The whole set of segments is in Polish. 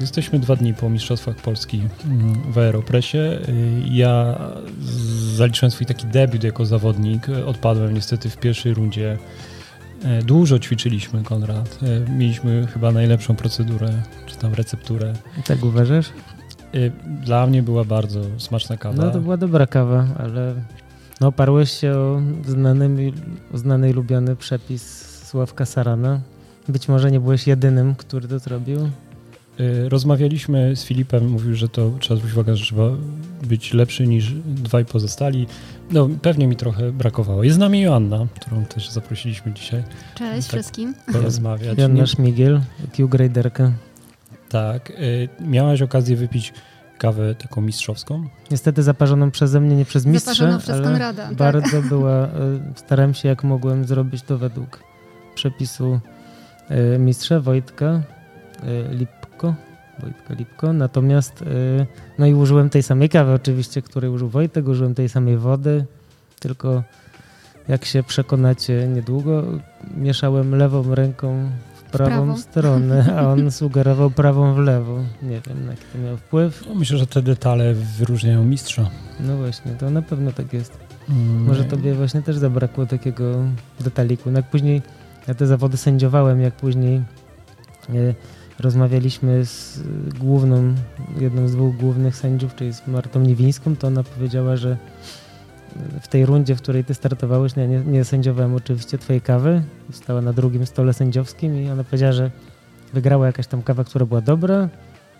Jesteśmy dwa dni po Mistrzostwach Polski mm, w Aeropresie. Y, ja zaliczyłem swój taki debiut jako zawodnik. Odpadłem niestety w pierwszej rundzie. E, dużo ćwiczyliśmy, Konrad. E, mieliśmy chyba najlepszą procedurę, czy tam recepturę. Tak uważasz? Y, dla mnie była bardzo smaczna kawa. No to była dobra kawa, ale no, oparłeś się o znany, o znany i lubiony przepis Sławka Sarana. Być może nie byłeś jedynym, który to zrobił. Y, rozmawialiśmy z Filipem, mówił, że to trzeba zwrócić uwagę, że trzeba być lepszy niż dwaj pozostali. No, pewnie mi trochę brakowało. Jest z nami Joanna, którą też zaprosiliśmy dzisiaj. Cześć tak wszystkim. Porozmawiać. Joanna Szmigiel, Q-Graderka. Tak. Y, miałaś okazję wypić kawę taką mistrzowską? Niestety zaparzoną przeze mnie, nie przez mistrza, Zaparzoną przez Konrada, tak. bardzo była, y, starałem się jak mogłem zrobić to według przepisu y, mistrza Wojtka Lipko, Wojtka Lipko, natomiast no i użyłem tej samej kawy oczywiście, której użył Wojtek, użyłem tej samej wody, tylko jak się przekonacie niedługo, mieszałem lewą ręką prawą, prawą, stronę, a on sugerował prawą w lewo. Nie wiem, jaki to miał wpływ. No, myślę, że te detale wyróżniają mistrza. No właśnie, to na pewno tak jest. Mm. Może tobie właśnie też zabrakło takiego detaliku. No jak później ja te zawody sędziowałem, jak później e, rozmawialiśmy z główną, jedną z dwóch głównych sędziów, czyli z Martą Niewińską, to ona powiedziała, że w tej rundzie, w której ty startowałeś, nie, nie, sędziowałem oczywiście twojej kawy, stała na drugim stole sędziowskim i ona powiedziała, że wygrała jakaś tam kawa, która była dobra.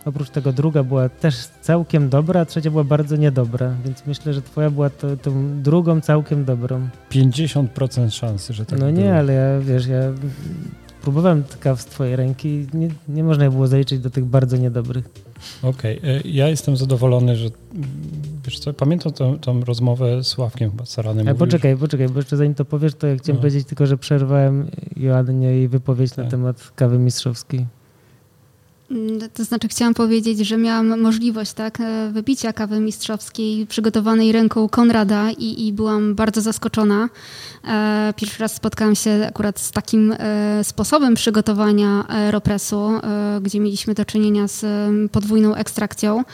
Oprócz tego druga była też całkiem dobra, a trzecia była bardzo niedobra, więc myślę, że twoja była to, tą drugą całkiem dobrą. 50% szansy, że tak No nie, ale ja, wiesz, ja próbowałem kaw z twojej ręki i nie, nie można było zaliczyć do tych bardzo niedobrych. Okej, okay. ja jestem zadowolony, że wiesz co, pamiętam tą, tą rozmowę z Sławkiem chyba Saranem. Ale poczekaj, poczekaj, bo jeszcze zanim to powiesz, to ja chciałem no. powiedzieć tylko, że przerwałem Joannie jej wypowiedź tak. na temat kawy mistrzowskiej. Mm, to znaczy chciałam powiedzieć, że miałam możliwość tak, e, wypicia kawy mistrzowskiej przygotowanej ręką Konrada i, i byłam bardzo zaskoczona. E, pierwszy raz spotkałam się akurat z takim e, sposobem przygotowania aeropresu, gdzie mieliśmy do czynienia z podwójną ekstrakcją,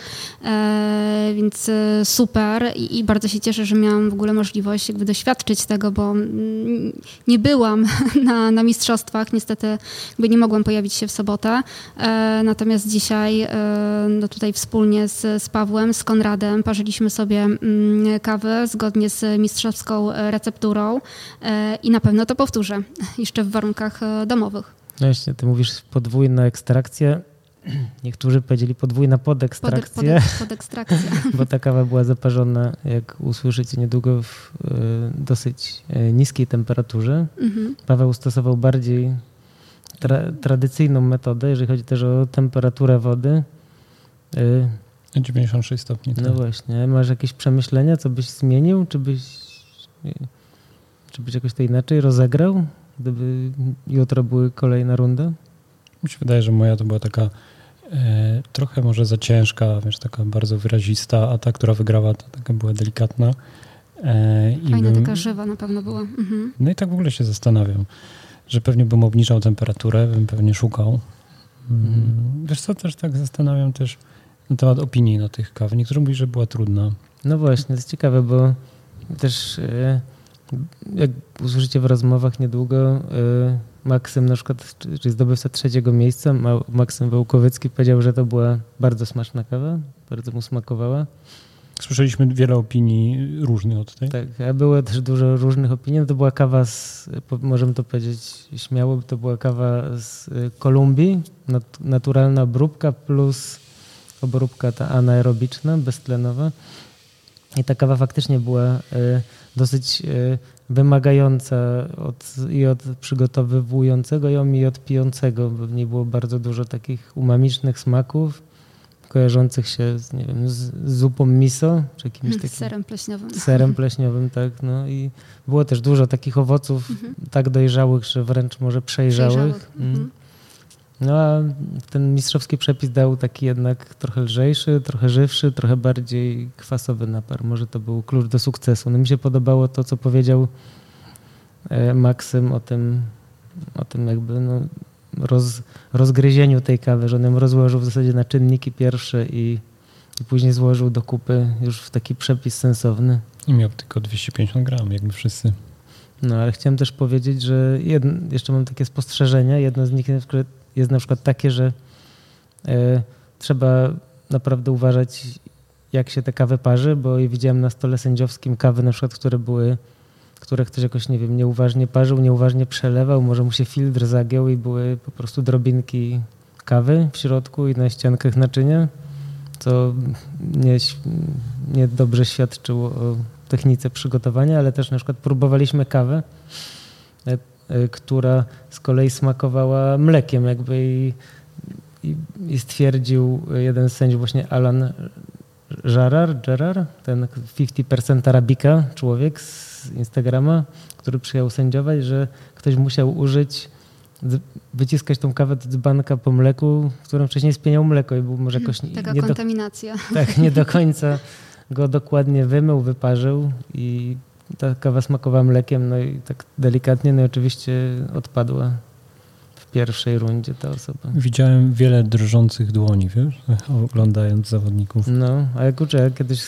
więc super i, i bardzo się cieszę, że miałam w ogóle możliwość jakby doświadczyć tego, bo mm, nie byłam na, na mistrzostwach, niestety nie mogłam pojawić się w sobotę Natomiast dzisiaj e, no tutaj wspólnie z, z Pawłem, z Konradem parzyliśmy sobie mm, kawę zgodnie z mistrzowską recepturą e, i na pewno to powtórzę jeszcze w warunkach e, domowych. No właśnie, ty mówisz podwójna ekstrakcja. Niektórzy powiedzieli podwójna podekstrakcja. Pod, pod, podekstrakcja. Bo ta kawa była zaparzona, jak usłyszycie niedługo, w dosyć niskiej temperaturze. Mhm. Paweł stosował bardziej tra tradycyjną metodę, jeżeli chodzi też o temperaturę wody. 96 y, stopni. No tak. właśnie. Masz jakieś przemyślenia, co byś zmienił? Czy byś, czy byś jakoś to inaczej rozegrał, gdyby jutro były kolejna runda? Mi się wydaje, że moja to była taka e, trochę może za ciężka, wiesz, taka bardzo wyrazista, a ta, która wygrała, to taka była delikatna. E, Fajna, bym, taka żywa na pewno była. Mhm. No i tak w ogóle się zastanawiam że pewnie bym obniżał temperaturę, bym pewnie szukał. Mhm. Wiesz co, też tak zastanawiam też na temat opinii na tych kaw. Niektórzy mówią, że była trudna. No właśnie, to jest ciekawe, bo też e, jak usłyszycie w rozmowach niedługo, e, Maksym na przykład, czyli zdobywca trzeciego miejsca, Maksym Wołkowycki powiedział, że to była bardzo smaczna kawa, bardzo mu smakowała. Słyszeliśmy wiele opinii różnych od tej. Tak, a było też dużo różnych opinii. No to była kawa z, możemy to powiedzieć śmiało, to była kawa z y, Kolumbii, naturalna obróbka plus obróbka ta anaerobiczna, beztlenowa. I ta kawa faktycznie była y, dosyć y, wymagająca od, i od przygotowywującego ją i od pijącego, w niej było bardzo dużo takich umamicznych smaków kojarzących się z, nie wiem, z zupą miso, czy jakimś mhm, takim... Serem pleśniowym. Serem pleśniowym, tak. No i było też dużo takich owoców mhm. tak dojrzałych, że wręcz może przejrzałych. przejrzałych. Mm. Mhm. No a ten mistrzowski przepis dał taki jednak trochę lżejszy, trochę żywszy, trochę bardziej kwasowy napar. Może to był klucz do sukcesu. No mi się podobało to, co powiedział e, Maksym o tym, o tym jakby no, roz, rozgryzieniu tej kawy, że on ją rozłożył w zasadzie na czynniki pierwsze i, i później złożył do kupy już w taki przepis sensowny. I miał tylko 250 gram, jakby wszyscy. No, ale chciałem też powiedzieć, że jedno, jeszcze mam takie spostrzeżenia. Jedno z nich jest na przykład takie, że e, trzeba naprawdę uważać, jak się te kawy parzy, bo widziałem na stole sędziowskim kawy na przykład, które były, które ktoś jakoś, nie wiem, nieuważnie parzył, nieuważnie przelewał, może mu się filtr zagiął i były po prostu drobinki kawy w środku i na ściankach naczynia, co nie, nie dobrze świadczyło o technice przygotowania, ale też na przykład próbowaliśmy kawę, e, e, która z kolei smakowała mlekiem jakby i, i, i stwierdził jeden z sędziów, właśnie Alan Gerard, ten 50% Arabika, człowiek z Instagrama, który przyjął sędziować, że ktoś musiał użyć, wyciskać tą kawę z dzbanka po mleku, w którym wcześniej spieniał mleko i był może jakoś... Taka nie kontaminacja. Do, tak, nie do końca go dokładnie wymył, wyparzył i ta kawa smakowała mlekiem, no i tak delikatnie, no i oczywiście odpadła pierwszej rundzie ta osoba. Widziałem wiele drżących dłoni, wiesz, oglądając zawodników. No, a jak uczę, kiedyś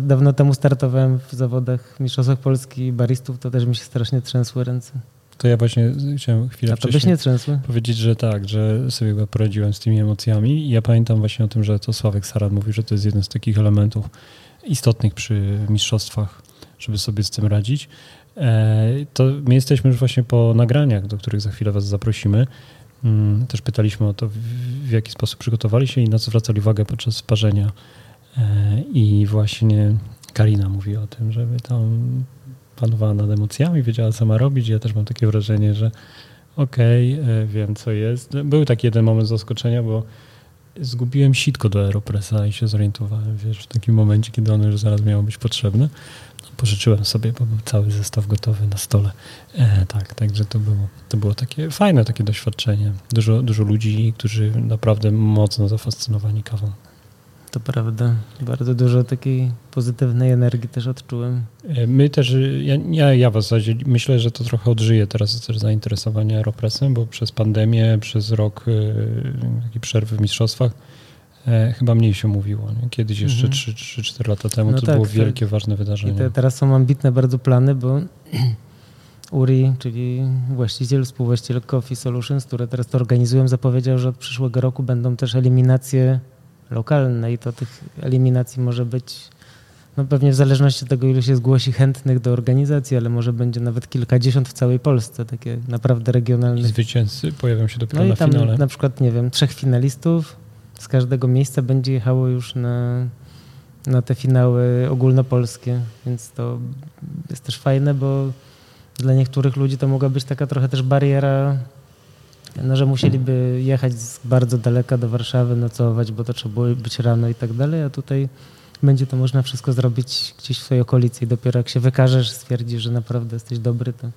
dawno temu startowałem w zawodach Mistrzostwach Polski baristów, to też mi się strasznie trzęsły ręce. To ja właśnie chciałem chwilę A to byś nie trzęsły? powiedzieć, że tak, że sobie chyba poradziłem z tymi emocjami i ja pamiętam właśnie o tym, że to Sławek Sarat mówi, że to jest jeden z takich elementów, istotnych przy mistrzostwach, żeby sobie z tym radzić. E, to my jesteśmy już właśnie po nagraniach, do których za chwilę Was zaprosimy. Mm, też pytaliśmy o to, w jaki sposób przygotowali się i na co zwracali uwagę podczas parzenia. E, I właśnie Karina mówi o tym, żeby tam panowała nad emocjami, wiedziała co ma robić. Ja też mam takie wrażenie, że okej, okay, e, wiem co jest. Był taki jeden moment zaskoczenia, bo zgubiłem sitko do Aeropressa i się zorientowałem, wiesz, w takim momencie, kiedy ono już zaraz miało być potrzebne. Pożyczyłem sobie, bo był cały zestaw gotowy na stole. E, tak, także to było, to było takie fajne takie doświadczenie. Dużo, dużo ludzi, którzy naprawdę mocno zafascynowani kawą. To prawda. Bardzo dużo takiej pozytywnej energii też odczułem. E, my też, ja, ja, ja w zasadzie myślę, że to trochę odżyje teraz też zainteresowanie Aeropressem, bo przez pandemię, przez rok e, takiej przerwy w mistrzostwach e, chyba mniej się mówiło. Nie? Kiedyś jeszcze mhm. 3-4 lata temu no to tak, było wielkie, to, ważne wydarzenie. I te, teraz są ambitne bardzo plany, bo Uri, czyli właściciel, współwłaściciel Coffee Solutions, które teraz to organizują, zapowiedział, że od przyszłego roku będą też eliminacje lokalne i to tych eliminacji może być no pewnie w zależności od tego, ile się zgłosi chętnych do organizacji, ale może będzie nawet kilkadziesiąt w całej Polsce, takie naprawdę regionalne. Zwycięzcy pojawią się dopiero no na i tam finale. na przykład, nie wiem, trzech finalistów z każdego miejsca będzie jechało już na, na te finały ogólnopolskie, więc to jest też fajne, bo dla niektórych ludzi to mogła być taka trochę też bariera no, że musieliby jechać z bardzo daleka do Warszawy, nocować, bo to trzeba było być rano i tak dalej, a tutaj będzie to można wszystko zrobić gdzieś w swojej okolicy i dopiero jak się wykażesz, stwierdzisz, że naprawdę jesteś dobry, to...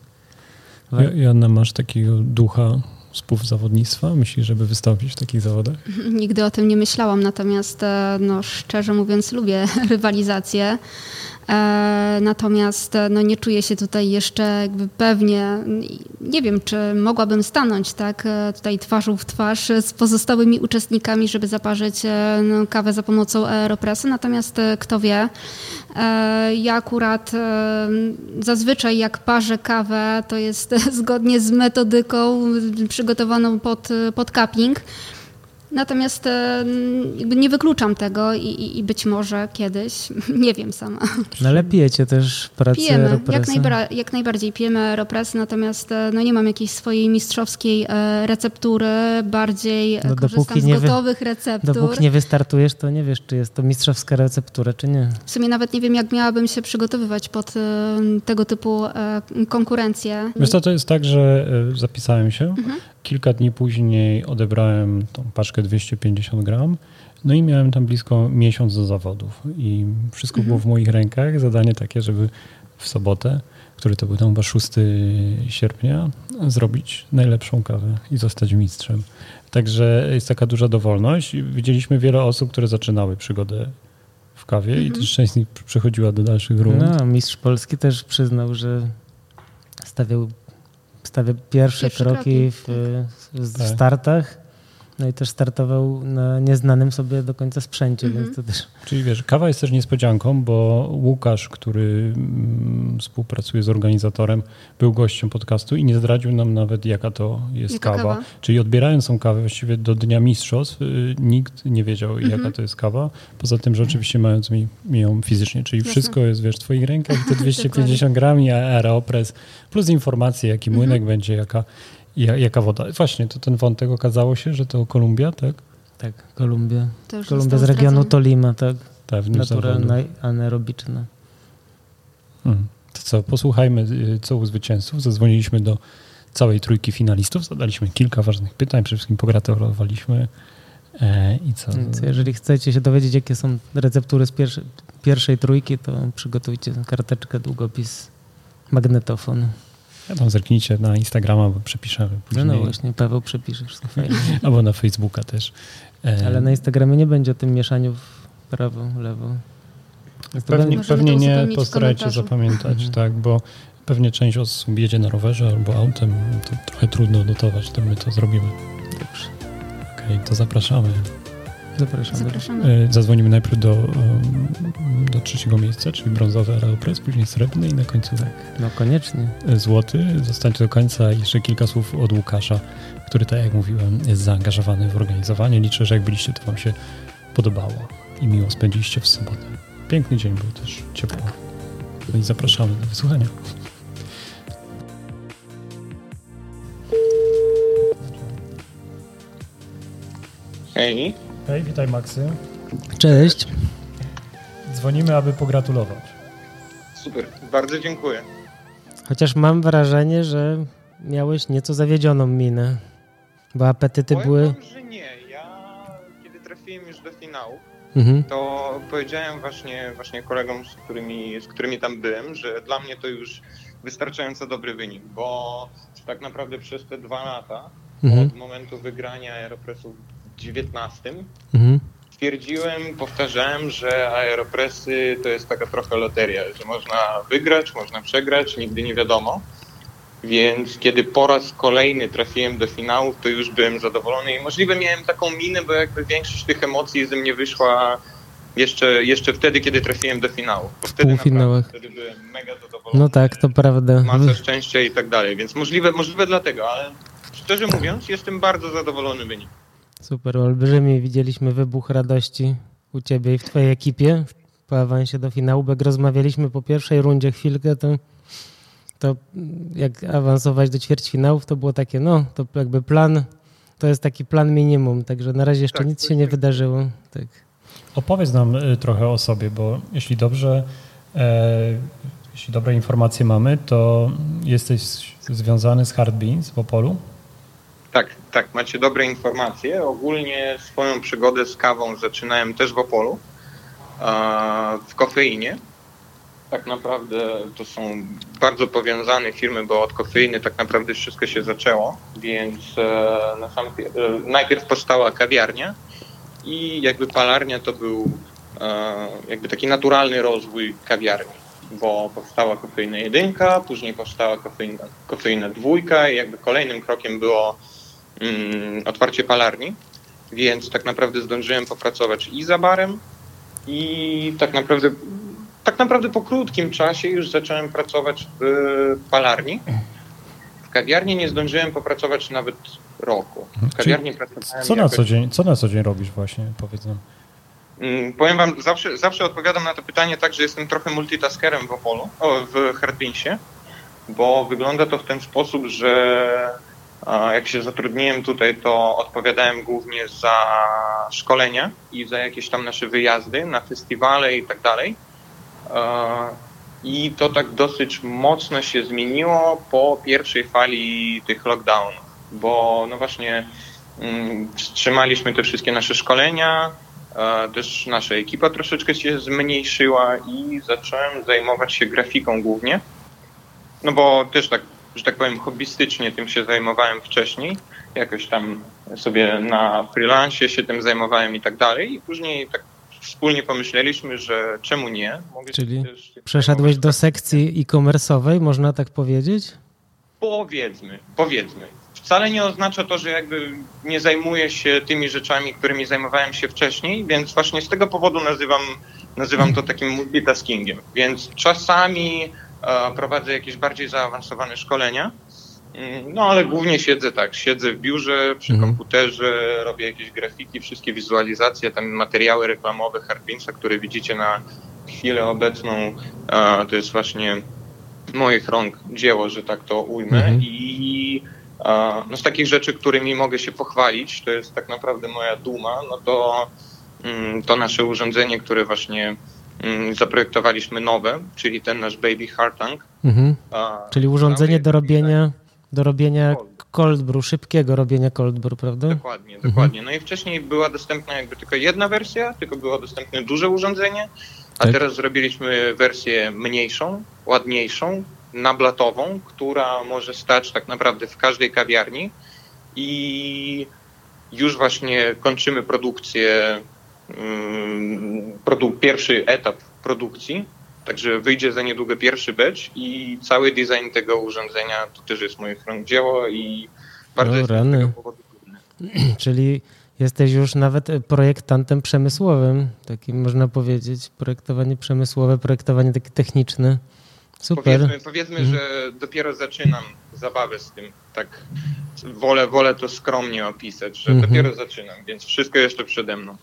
Joanna, masz takiego ducha współzawodnictwa? Myślisz, żeby wystąpić w takich zawodach? Nigdy o tym nie myślałam, natomiast e, no, szczerze mówiąc lubię rywalizację. E, natomiast e, no, nie czuję się tutaj jeszcze jakby pewnie, nie wiem, czy mogłabym stanąć tak e, tutaj twarzą w twarz z pozostałymi uczestnikami, żeby zaparzyć no, kawę za pomocą aeropresy, natomiast kto wie. Ja akurat zazwyczaj jak parzę kawę, to jest zgodnie z metodyką przygotowaną pod, pod cupping. Natomiast e, nie wykluczam tego i, i, być może kiedyś, nie wiem sama. No ale pijecie też pracę Pijemy, jak, najba jak, najbardziej pijemy aeropresy, natomiast e, no, nie mam jakiejś swojej mistrzowskiej e, receptury, bardziej no, korzystam z gotowych receptur. Dopóki nie wystartujesz, to nie wiesz, czy jest to mistrzowska receptura, czy nie. W sumie nawet nie wiem, jak miałabym się przygotowywać pod tego typu konkurencję. Wiesz co, to jest tak, że zapisałem się, mhm. Kilka dni później odebrałem tą paczkę 250 gram. No i miałem tam blisko miesiąc do zawodów i wszystko było w moich rękach. Zadanie takie, żeby w sobotę, który to był tam chyba 6 sierpnia, zrobić najlepszą kawę i zostać mistrzem. Także jest taka duża dowolność. Widzieliśmy wiele osób, które zaczynały przygodę w kawie i też część z nich przechodziła do dalszych rund. No, mistrz Polski też przyznał, że stawiał stawia pierwsze, kroki, kroki, w, w tak. startach no i też startował na nieznanym sobie do końca sprzęcie, mm -hmm. więc to też... Czyli wiesz, kawa jest też niespodzianką, bo Łukasz, który mm, współpracuje z organizatorem, był gościem podcastu i nie zdradził nam nawet, jaka to jest jaka kawa. kawa. Czyli odbierając tą kawę właściwie do Dnia Mistrzostw, y, nikt nie wiedział, mm -hmm. jaka to jest kawa. Poza tym, że oczywiście mając mi, mi ją fizycznie, czyli Jasne. wszystko jest, wiesz, w twoich rękach, te 250 gram i aeropress, plus informacje, jaki młynek mm -hmm. będzie, jaka ja, jaka woda? Właśnie, to ten wątek okazało się, że to Kolumbia, tak? Tak, Kolumbia. Kolumbia z regionu Tolima, tak. Pewnie Naturalna, anaerobiczna. Hmm. To co, posłuchajmy, y, co u zwycięzców. Zadzwoniliśmy do całej trójki finalistów, zadaliśmy kilka ważnych pytań, przede wszystkim pogratulowaliśmy. E, I co? Więc jeżeli chcecie się dowiedzieć, jakie są receptury z pierwszej, pierwszej trójki, to przygotujcie karteczkę, długopis, magnetofon. Ja tam zerknijcie na Instagrama, bo przepiszemy później. No, no właśnie, Paweł przepisze wszystko fajnie. Albo na Facebooka też. E, Ale na Instagramie nie będzie o tym mieszaniu w prawo, lewo. Pewnie, pewnie nie, postarajcie zapamiętać, mhm. tak, bo pewnie część osób jedzie na rowerze albo autem, to trochę trudno notować, to my to zrobimy. Dobrze. Okej, okay, to zapraszamy. Zapraszamy. Zapraszamy. E, zadzwonimy najpierw do, do trzeciego miejsca, czyli brązowy Aeropress, później srebrny i na końcu tak. No koniecznie. Złoty. Zostańcie do końca jeszcze kilka słów od Łukasza, który, tak jak mówiłem, jest zaangażowany w organizowanie. Liczę, że jak byliście, to wam się podobało i miło spędziliście w sobotę. Piękny dzień był też, ciepło. No i zapraszamy do wysłuchania. Hej. Hej, witaj Maksy. Cześć. Dzwonimy, aby pogratulować. Super, bardzo dziękuję. Chociaż mam wrażenie, że miałeś nieco zawiedzioną minę, bo apetyty Powiem były... Wam, że nie. Ja, kiedy trafiłem już do finału, mhm. to powiedziałem właśnie, właśnie kolegom, z którymi, z którymi tam byłem, że dla mnie to już wystarczająco dobry wynik, bo tak naprawdę przez te dwa lata mhm. od momentu wygrania Aeropressu 19 mhm. stwierdziłem, powtarzałem, że aeropresy to jest taka trochę loteria, że można wygrać, można przegrać, nigdy nie wiadomo. Więc kiedy po raz kolejny trafiłem do finału, to już byłem zadowolony i możliwe miałem taką minę, bo jakby większość tych emocji ze mnie wyszła jeszcze, jeszcze wtedy, kiedy trafiłem do finału. Bo wtedy, półfinałach. wtedy byłem mega zadowolony. No tak, to prawda. Masa szczęścia i tak dalej, więc możliwe, możliwe dlatego, ale szczerze mówiąc jestem bardzo zadowolony wynikiem. Super, olbrzymie. Widzieliśmy wybuch radości u ciebie i w twojej ekipie po awansie do finału. Jak rozmawialiśmy po pierwszej rundzie chwilkę, to, to jak awansować do ćwierćfinałów, to było takie, no, to jakby plan, to jest taki plan minimum, także na razie jeszcze tak, nic się nie wydarzyło. Tak. Opowiedz nam y, trochę o sobie, bo jeśli dobrze, e, jeśli dobre informacje mamy, to jesteś związany z Hard Beans w Opolu. Tak, tak, macie dobre informacje. Ogólnie swoją przygodę z kawą zaczynałem też w Opolu, w kofeinie. Tak naprawdę to są bardzo powiązane firmy, bo od kofeiny tak naprawdę wszystko się zaczęło, więc e, na sam, e, najpierw powstała kawiarnia i jakby palarnia to był e, jakby taki naturalny rozwój kawiarni, bo powstała kofeina jedynka, później powstała kofeina, kofeina dwójka i jakby kolejnym krokiem było otwarcie palarni, więc tak naprawdę zdążyłem popracować i za barem i tak naprawdę, tak naprawdę po krótkim czasie już zacząłem pracować w palarni. W kawiarni nie zdążyłem popracować nawet roku. W kawiarni pracowałem co, na co, dzień, co na co dzień robisz właśnie, powiedz nam? Mm, powiem wam, zawsze, zawsze odpowiadam na to pytanie tak, że jestem trochę multitaskerem w Opolu, o, w Hardbinsie, bo wygląda to w ten sposób, że jak się zatrudniłem tutaj, to odpowiadałem głównie za szkolenia i za jakieś tam nasze wyjazdy na festiwale i tak dalej. I to tak dosyć mocno się zmieniło po pierwszej fali tych lockdownów, bo no właśnie mm, wstrzymaliśmy te wszystkie nasze szkolenia, też nasza ekipa troszeczkę się zmniejszyła i zacząłem zajmować się grafiką głównie. No bo też tak że tak powiem, hobbystycznie tym się zajmowałem wcześniej. Jakoś tam sobie na freelancie się tym zajmowałem i tak dalej. I później tak wspólnie pomyśleliśmy, że czemu nie? Mogę Czyli przeszedłś do sekcji e-commerce'owej, można tak powiedzieć? Powiedzmy, powiedzmy. Wcale nie oznacza to, że jakby nie zajmuję się tymi rzeczami, którymi zajmowałem się wcześniej, więc właśnie z tego powodu nazywam, nazywam to takim multitaskingiem. Więc czasami prowadzę jakieś bardziej zaawansowane szkolenia, mm, no ale głównie siedzę tak, siedzę w biurze, przy mhm. komputerze, robię jakieś grafiki, wszystkie wizualizacje, tam materiały reklamowe Hardwinsa, które widzicie na chwilę obecną, to jest właśnie moich rąk dzieło, że tak to ujmę. Mhm. I no, z takich rzeczy, którymi mogę się pochwalić, to jest tak naprawdę moja duma, no to mm, to nasze urządzenie, które właśnie zaprojektowaliśmy nowe, czyli ten nasz Baby Heart Tank. Mhm. Czyli urządzenie do robienia, do robienia cold brew, szybkiego robienia cold brew, prawda? Dokładnie, mhm. dokładnie. No i wcześniej była dostępna jakby tylko jedna wersja, tylko było dostępne duże urządzenie, a tak. teraz zrobiliśmy wersję mniejszą, ładniejszą, nablatową, która może stać tak naprawdę w każdej kawiarni i już właśnie kończymy produkcję, mm, produ pierwszy etap produkcji, także wyjdzie za niedługo pierwszy batch i cały design tego urządzenia to też jest moje rąk dzieło i bardzo no, jestem z tego powodu Czyli Jesteś już nawet projektantem przemysłowym, takim można powiedzieć, projektowanie przemysłowe, projektowanie takie techniczne. Super. Powiedzmy, powiedzmy mhm. że dopiero zaczynam zabawę z tym. Tak wolę, wolę to skromnie opisać, że mhm. dopiero zaczynam, więc wszystko jeszcze przede mną.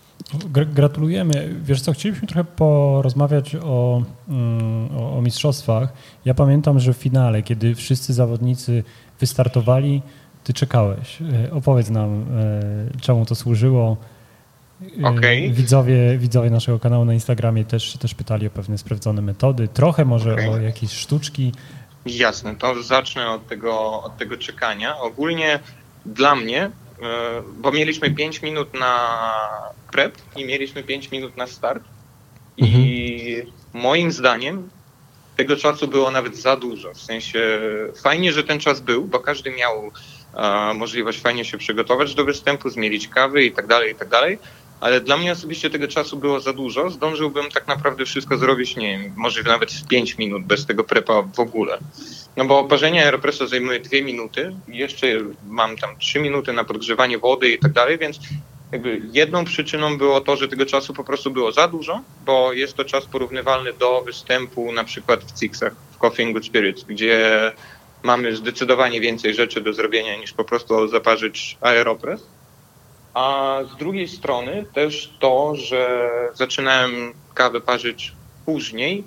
Gratulujemy. Wiesz co, chcielibyśmy trochę porozmawiać o, mm, o, o mistrzostwach. Ja pamiętam, że w finale, kiedy wszyscy zawodnicy wystartowali, ty czekałeś. E, opowiedz nam, e, czemu to służyło. E, okay. Widzowie, widzowie naszego kanału na Instagramie też, też pytali o pewne sprawdzone metody, trochę może okay. o jakieś sztuczki. Jasne, to zacznę od tego, od tego czekania. Ogólnie dla mnie, bo mieliśmy 5 minut na prep i mieliśmy 5 minut na start. Mhm. I moim zdaniem tego czasu było nawet za dużo. W sensie fajnie, że ten czas był, bo każdy miał możliwość fajnie się przygotować do występu, zmielić kawy i tak dalej, i tak dalej. Ale dla mnie osobiście tego czasu było za dużo. Zdążyłbym tak naprawdę wszystko zrobić, nie wiem, może nawet w 5 minut bez tego prepa w ogóle. No bo oparzenie Aeropressa zajmuje 2 minuty, jeszcze mam tam 3 minuty na podgrzewanie wody i tak dalej, więc jakby jedną przyczyną było to, że tego czasu po prostu było za dużo, bo jest to czas porównywalny do występu na przykład w Sixach, w Coffee and Good Spirits, gdzie mamy zdecydowanie więcej rzeczy do zrobienia niż po prostu zaparzyć aeropress. A z drugiej strony też to, że zaczynałem kawę parzyć później,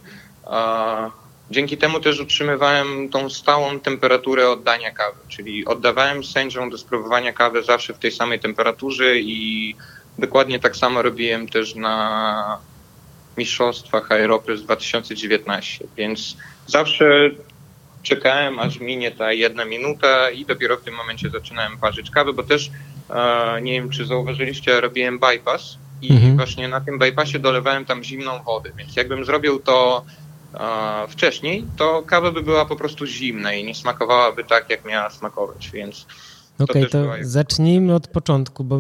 dzięki temu też utrzymywałem tą stałą temperaturę oddania kawy, czyli oddawałem sędziom do spróbowania kawy zawsze w tej samej temperaturze i dokładnie tak samo robiłem też na mistrzostwach Aeropress 2019, więc zawsze czekałem, aż minie ta jedna minuta i dopiero w tym momencie zaczynałem parzyć kawę, bo też nie wiem, czy zauważyliście, robiłem bypass i mhm. właśnie na tym bypassie dolewałem tam zimną wodę, więc jakbym zrobił to e, wcześniej, to kawa by była po prostu zimna i nie smakowałaby tak, jak miała smakować, więc Okej, okay, to, to zacznijmy od początku, bo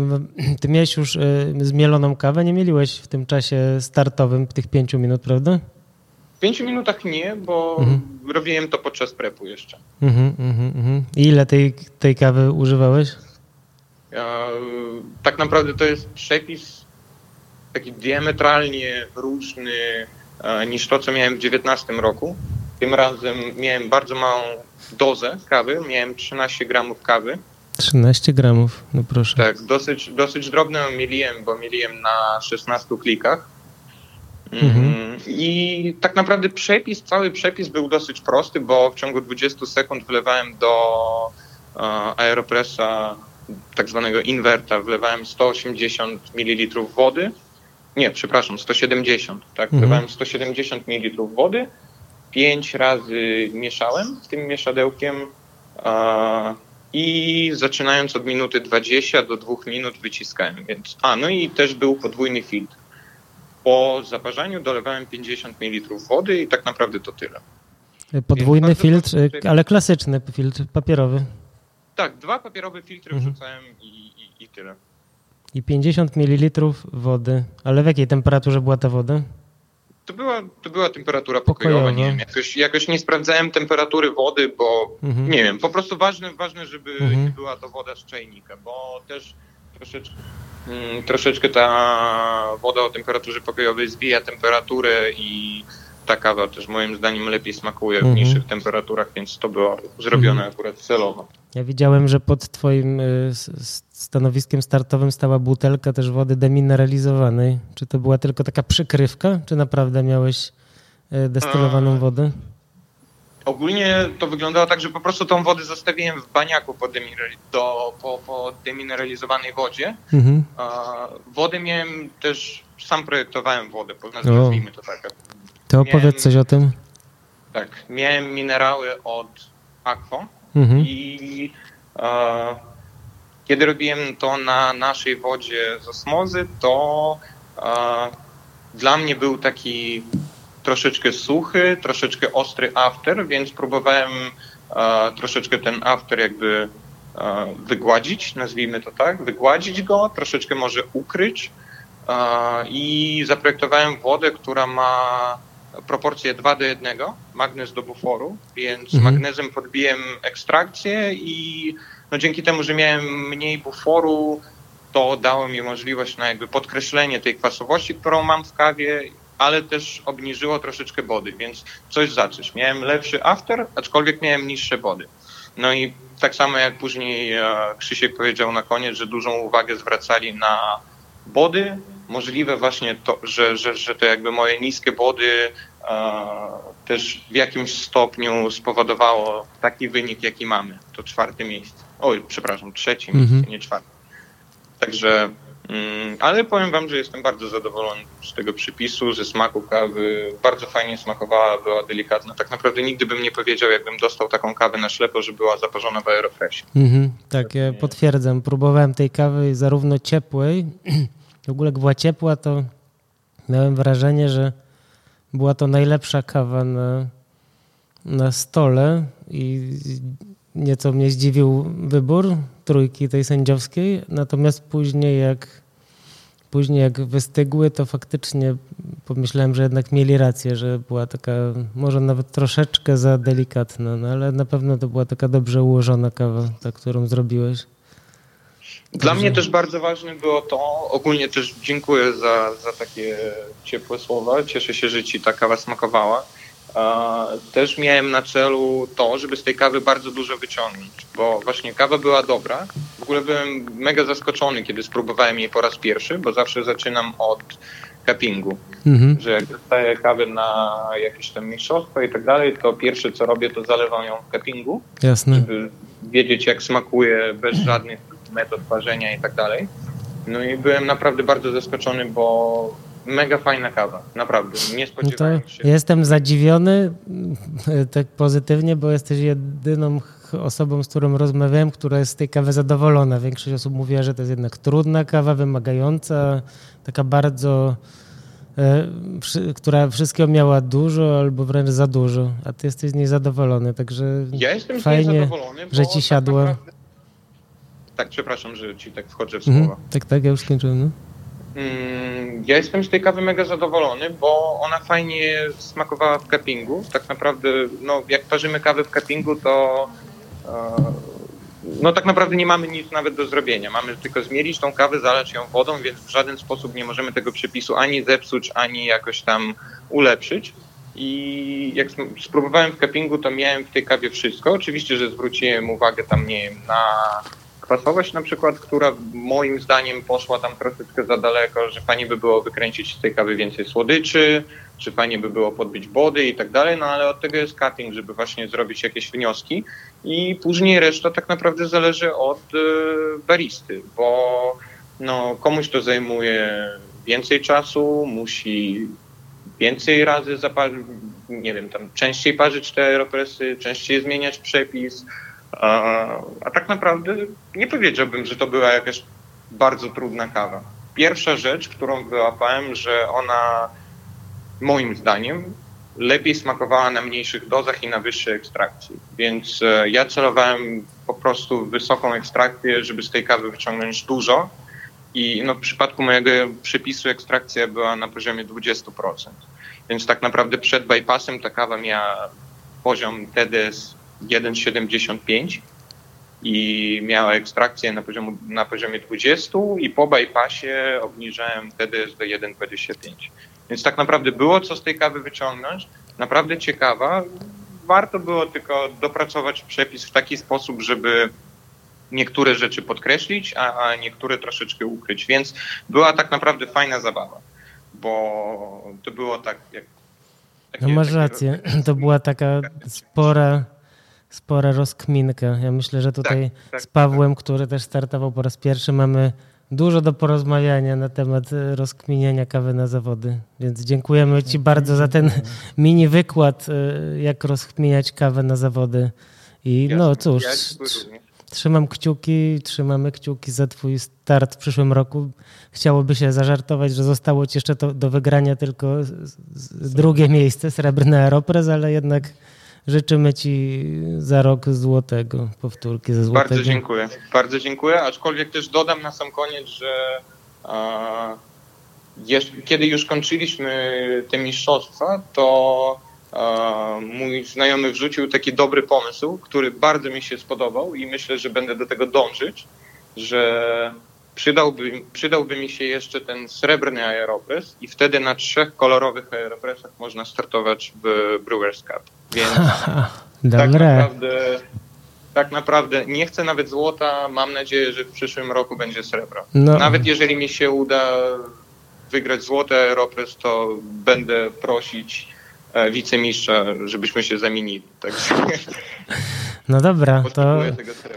ty miałeś już y, zmieloną kawę, nie mieliłeś w tym czasie startowym tych pięciu minut, prawda? W pięciu minutach nie, bo mhm. robiłem to podczas prepu jeszcze. Mhm, mhm, mhm. I ile tej, tej kawy używałeś? Tak naprawdę to jest przepis taki diametralnie różny e, niż to, co miałem w 2019 roku. Tym razem miałem bardzo małą dozę kawy, miałem 13 gramów kawy. 13 gramów, no proszę. Tak, dosyć, dosyć drobną mieliłem, bo mieliłem na 16 klikach. Mhm. Mm, I tak naprawdę przepis, cały przepis był dosyć prosty, bo w ciągu 20 sekund wlewałem do uh, Aeropressa tak zwanego inwerta, wlewałem 180 ml wody. Nie, przepraszam, 170. Tak, mhm. wlewałem 170 ml wody. Pięć razy mieszałem z tym mieszadełkiem uh, i zaczynając od minuty 20 do 2 minut wyciskałem. Więc, a, no i też był podwójny filtr. Po zaparzaniu dolewałem 50 ml wody i tak naprawdę to tyle. Podwójny filtr, ale klasyczny filtr papierowy. Tak, dwa papierowe filtry mhm. wrzucałem i, i, i tyle. I 50 ml wody. Ale w jakiej temperaturze była ta woda? to była, to była temperatura pokojowa, pokojowa. nie wiem, jakoś, jakoś nie sprawdzałem temperatury wody, bo mhm. nie wiem, po prostu ważne, ważne żeby mhm. nie była to woda z czajnika, bo też troszeczkę, mm, troszeczkę ta woda o temperaturze pokojowej zbija temperaturę i ta kawa też moim zdaniem lepiej smakuje w mhm. niższych temperaturach, więc to było zrobione mhm. akurat celowo. Ja widziałem, że pod twoim y, stanowiskiem startowym stała butelka też wody demineralizowanej. Czy to była tylko taka przykrywka, czy naprawdę miałeś y, destylowaną wodę? Ogólnie to wyglądało tak, że po prostu tą wodę zostawiłem w baniaku po, do, po, po demineralizowanej wodzie. Mhm. wodę miałem też, sam projektowałem wodę, nazwijmy to tak. To opowiedz miałem, coś o tym. Tak, miałem minerały od Aqua mhm. i e, kiedy robiłem to na naszej wodzie z osmozy, to e, dla mnie był taki troszeczkę suchy, troszeczkę ostry after, więc próbowałem e, troszeczkę ten after jakby e, wygładzić, nazwijmy to tak, wygładzić go, troszeczkę może ukryć e, i zaprojektowałem wodę, która ma proporcję 2 do 1, magnez do buforu, więc mhm. magnezem podbiłem ekstrakcję i no dzięki temu, że miałem mniej buforu, to dało mi możliwość na jakby podkreślenie tej kwasowości, którą mam w kawie, ale też obniżyło troszeczkę body, więc coś zacząć. Miałem lepszy after, aczkolwiek miałem niższe body. No i tak samo jak później e, Krzysiek powiedział na koniec, że dużą uwagę zwracali na body, możliwe właśnie to, że, że, że to jakby moje niskie body e, też w jakimś stopniu spowodowało taki wynik, jaki mamy. To czwarte miejsce. Oj, przepraszam, trzecie miejsce, mhm. nie czwarte. Także, mm, ale powiem wam, że jestem bardzo zadowolony z tego przypisu, ze smaku kawy. Bardzo fajnie smakowała, była delikatna. Tak naprawdę nigdy bym nie powiedział, jakbym dostał taką kawę na ślepo, że była zaparzona w Aerofresh. Mhm, tak, ja potwierdzam. Próbowałem tej kawy zarówno ciepłej, w ogóle jak była ciepła, to miałem wrażenie, że była to najlepsza kawa na, na stole i nieco mnie zdziwił wybór trójki tej sędziowskiej, natomiast później jak później jak wystygły, to faktycznie pomyślałem, że jednak mieli rację, że była taka może nawet troszeczkę za delikatna, no ale na pewno to była taka dobrze ułożona kawa, ta, którą zrobiłeś. Dla mnie też bardzo ważne było to, ogólnie też dziękuję za, za takie ciepłe słowa, cieszę się, że ci ta kawa smakowała. Też miałem na celu to, żeby z tej kawy bardzo dużo wyciągnąć, bo właśnie kawa była dobra. W ogóle byłem mega zaskoczony, kiedy spróbowałem jej po raz pierwszy, bo zawsze zaczynam od cuppingu, mhm. że jak dostaję kawę na jakieś tam mistrzostwo i tak dalej, to pierwsze co robię, to zalewam ją w cuppingu, Jasne. żeby wiedzieć jak smakuje bez żadnych metod parzenia i tak dalej. No i byłem naprawdę bardzo zaskoczony, bo mega fajna kawa, naprawdę. Nie no spodziewałem się. Jestem zadziwiony tak pozytywnie, bo jesteś jedyną osobą, z którą rozmawiałem, która jest z tej kawy zadowolona. Większość osób mówiła, że to jest jednak trudna kawa, wymagająca, taka bardzo, e, która wszystkiego miała dużo albo wręcz za dużo, a ty jesteś z niej zadowolony, także ja jestem fajnie, że ci siadło. Tak, tak, przepraszam, że ci tak wchodzę w mhm. słowa. tak, tak, ja już skończyłem. No. Mm, ja jestem z tej kawy mega zadowolony, bo ona fajnie smakowała w cuppingu. Tak naprawdę, no, jak parzymy kawę w cuppingu, to e, no tak naprawdę nie mamy nic nawet do zrobienia. Mamy tylko zmielić tą kawę, zalać ją wodą, więc w żaden sposób nie możemy tego przepisu ani zepsuć, ani jakoś tam ulepszyć. I jak spróbowałem w cuppingu, to miałem w tej kawie wszystko. Oczywiście, że zwróciłem uwagę tam, nie wiem, na kwasowość na przykład, która moim zdaniem poszła tam troszeczkę za daleko, że fajnie by było wykręcić z tej kawy więcej słodyczy, czy fajnie by było podbić body i tak dalej, no ale od tego jest cutting, żeby właśnie zrobić jakieś wnioski i później reszta tak naprawdę zależy od y, baristy, bo no, komuś to zajmuje więcej czasu, musi więcej razy zaparzyć, nie wiem, tam częściej parzyć te aeropresy, częściej zmieniać przepis, a, a tak naprawdę nie powiedziałbym, że to była jakaś bardzo trudna kawa. Pierwsza rzecz, którą wyłapałem, że ona moim zdaniem lepiej smakowała na mniejszych dozach i na wyższej ekstrakcji. Więc e, ja celowałem po prostu w wysoką ekstrakcję, żeby z tej kawy wyciągnąć dużo. I no, w przypadku mojego przepisu ekstrakcja była na poziomie 20%. Więc tak naprawdę przed bypassem ta kawa miała poziom TDS 1,75 i miała ekstrakcję na, poziomu, na poziomie 20 i po bypassie obniżałem TDS do 1,25. Więc tak naprawdę było co z tej kawy wyciągnąć. Naprawdę ciekawa. Warto było tylko dopracować przepis w taki sposób, żeby niektóre rzeczy podkreślić, a, a niektóre troszeczkę ukryć. Więc była tak naprawdę fajna zabawa, bo to było tak jak. Takie, no masz rację, to była taka spora spora rozkminka. Ja myślę, że tutaj tak, tak, z Pawłem, tak. który też startował po raz pierwszy, mamy dużo do porozmawiania na temat e, rozkminiania kawy na zawody. Więc dziękujemy Ci bardzo za ten mini wykład, e, jak rozkminiać kawę na zawody. I no cóż, trzymam kciuki, trzymamy kciuki za Twój start w przyszłym roku. Chciałoby się zażartować, że zostało Ci jeszcze to, do wygrania tylko drugie miejsce, srebrny Aeropress, ale jednak Życzymy Ci za rok złotego, powtórki ze złotego. Bardzo dziękuję. Bardzo dziękuję, aczkolwiek też dodam na sam koniec, że a, kiedy już kończyliśmy te mistrzostwa, to a, mój znajomy wrzucił taki dobry pomysł, który bardzo mi się spodobał i myślę, że będę do tego dążyć, że przydałby, przydałby mi się jeszcze ten srebrny Aeropress i wtedy na trzech kolorowych Aeropressach można startować w Brewers Cup. Więc tak naprawdę, tak naprawdę nie chcę nawet złota, mam nadzieję, że w przyszłym roku będzie srebro. No. Nawet jeżeli mi się uda wygrać złoty Aeropress, to będę prosić e, wicemistrza, żebyśmy się zamienili. Także no dobra, to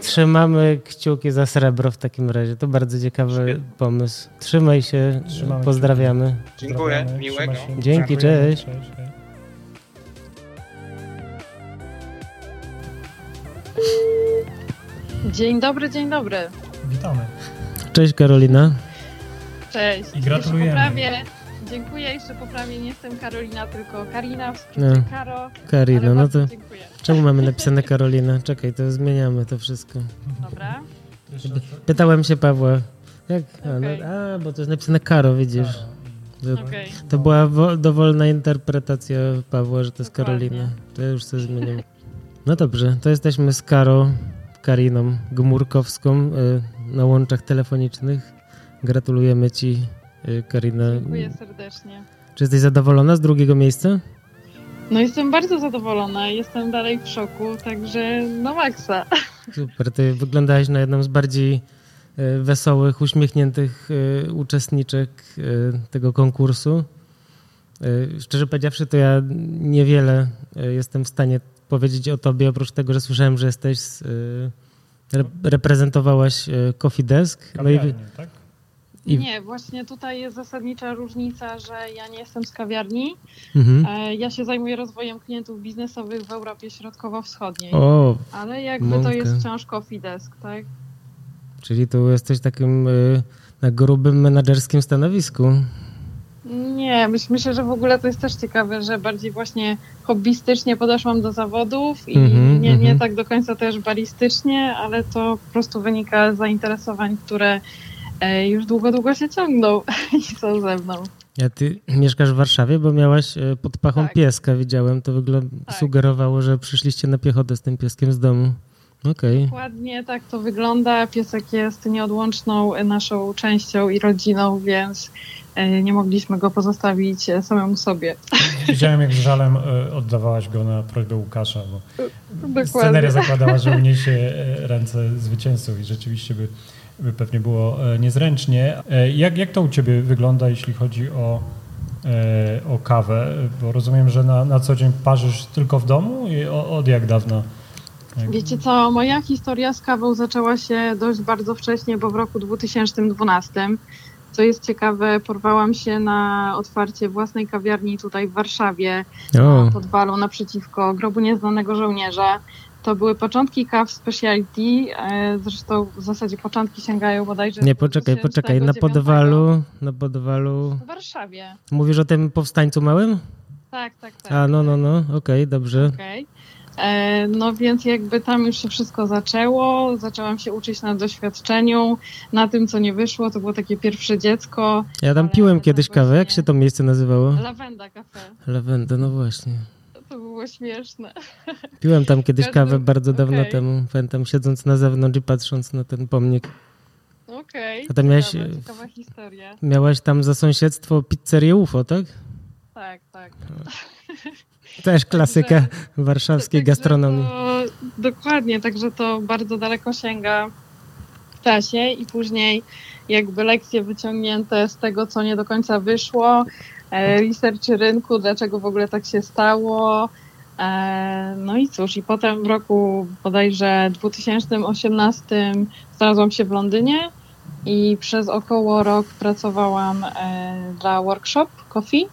trzymamy kciuki za srebro w takim razie. To bardzo ciekawy Świetnie. pomysł. Trzymaj się, Trzymamy pozdrawiamy. Dziękuję, miłego. Dzięki, cześć. cześć. Dzień dobry, dzień dobry. Witamy. Cześć Karolina. Cześć. I gratulujemy. Dziękuję, jeszcze poprawię, nie jestem Karolina, tylko Karina, no. Karo. Karina, no to dziękuję. czemu mamy napisane Karolina? Czekaj, to zmieniamy to wszystko. Dobra. Pytałem się Pawła, jak? A, okay. no, a bo to jest napisane Karo, widzisz. To, okay. to była dowolna interpretacja Pawła, że to jest Dokładnie. Karolina. To już sobie zmieniam. No dobrze, to jesteśmy z Karo, Kariną Gmurkowską y, na łączach telefonicznych. Gratulujemy Ci, Karina. Dziękuję serdecznie. Czy jesteś zadowolona z drugiego miejsca? No jestem bardzo zadowolona, jestem dalej w szoku, także no maksa. Super, ty wyglądałeś na jedną z bardziej y, wesołych, uśmiechniętych uczestniczek tego konkursu. Szczerze powiedziawszy, to ja niewiele jestem w stanie powiedzieć o tobie, oprócz tego, że słyszałem, że jesteś, y, reprezentowałaś y, Coffee Desk. No i, tak? I... Nie, właśnie tutaj jest zasadnicza różnica, że ja nie jestem z kawiarni. Mhm. E, ja się zajmuję rozwojem klientów biznesowych w Europie Środkowo-Wschodniej. O, ale jakby mąkę. to jest wciąż Coffee Desk, tak? Czyli tu jesteś takim y, na grubym menedżerskim stanowisku. Nie, myślę, że w ogóle to jest też ciekawe, że bardziej właśnie hobbystycznie podeszłam do zawodów i mm-hmm, nie, nie mm-hmm. tak do końca też balistycznie, ale to po prostu wynika z zainteresowań, które już długo, długo się ciągną i są ze mną. Ja ty mieszkasz w Warszawie, bo miałaś e, pod pachą tak. pieska, widziałem. To wygląda, tak. sugerowało, że przyszliście na piechotę z tym pieskiem z domu. Okay. Dokładnie tak to wygląda. Piesek jest nieodłączną naszą częścią i rodziną, więc E, nie mogliśmy go pozostawić e, samemu sobie. Widziałem, jak z żalem e, oddawałaś go na prośbę Łukasza, bo Dokładnie. sceneria zakładała, że uniesie ręce zwycięzców i rzeczywiście by, by pewnie było niezręcznie. Jak, jak to u Ciebie wygląda, jeśli chodzi o, o kawę? Bo rozumiem, że na, na co dzień parzysz tylko w domu i od jak dawna? Wiecie co, moja historia z kawą zaczęła się dość bardzo wcześnie, bo w roku 2012 co jest ciekawe, porwałam się na otwarcie własnej kawiarni tutaj w Warszawie, o. pod walą naprzeciwko grobu nieznanego żołnierza. To były początki kaw specialty, e, zresztą w zasadzie początki sięgają bodajże... Nie, poczekaj, poczekaj, na podwalu, na podwalu... W Warszawie. Mówisz o tym powstańcu małym? Tak, tak, tak. A, no, no, no, okej, okay, dobrze. Okay. E, no więc jakby tam już się wszystko zaczęło, zaczęłam się uczyć na doświadczeniu, na tym co nie wyszło, to było takie pierwsze dziecko. Ja tam piłem kiedyś kawę, jak się to miejsce nazywało? Lawenda Cafe. Lawenda, no właśnie. Było śmieszne. Piłem tam kiedyś kawę bardzo dawno okay. temu, pamiętam siedząc na zewnątrz i patrząc na ten pomnik. Okej, okay. A tam miałeś, ciekawa historia. Miałaś tam za sąsiedztwo pizzerię UFO, tak? Tak, tak. Też klasyka także, warszawskiej gastronomii. To, dokładnie, także to bardzo daleko sięga w czasie i później jakby lekcje wyciągnięte z tego, co nie do końca wyszło, e, research rynku, dlaczego w ogóle tak się stało. E, no i cóż, i potem w roku bodajże 2018 znalazłam się w Londynie i przez około rok pracowałam e, dla workshop Coffee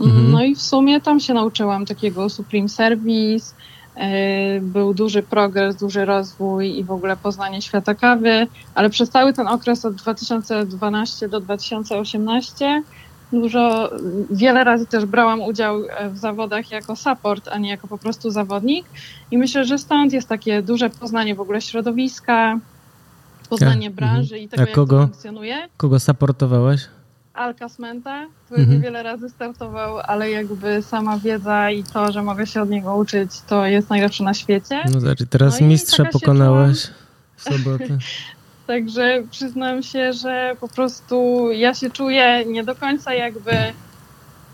Mhm. No i w sumie tam się nauczyłam takiego Supreme Service, e, był duży progres, duży rozwój i w ogóle poznanie świata kawy, ale przez cały ten okres od 2012 do 2018 dużo, wiele razy też brałam udział w zawodach jako support, a nie jako po prostu zawodnik i myślę, że stąd jest takie duże poznanie w ogóle środowiska, poznanie ja. branży mhm. i tego, a kogo, jak to funkcjonuje. Kogo supportowałaś? Alcasmenta, który mhm. wiele razy startował, ale jakby sama wiedza i to, że mogę się od niego uczyć, to jest najlepsze na świecie. No znaczy, teraz no mistrza pokonałaś w sobotę. Także przyznam się, że po prostu ja się czuję nie do końca jakby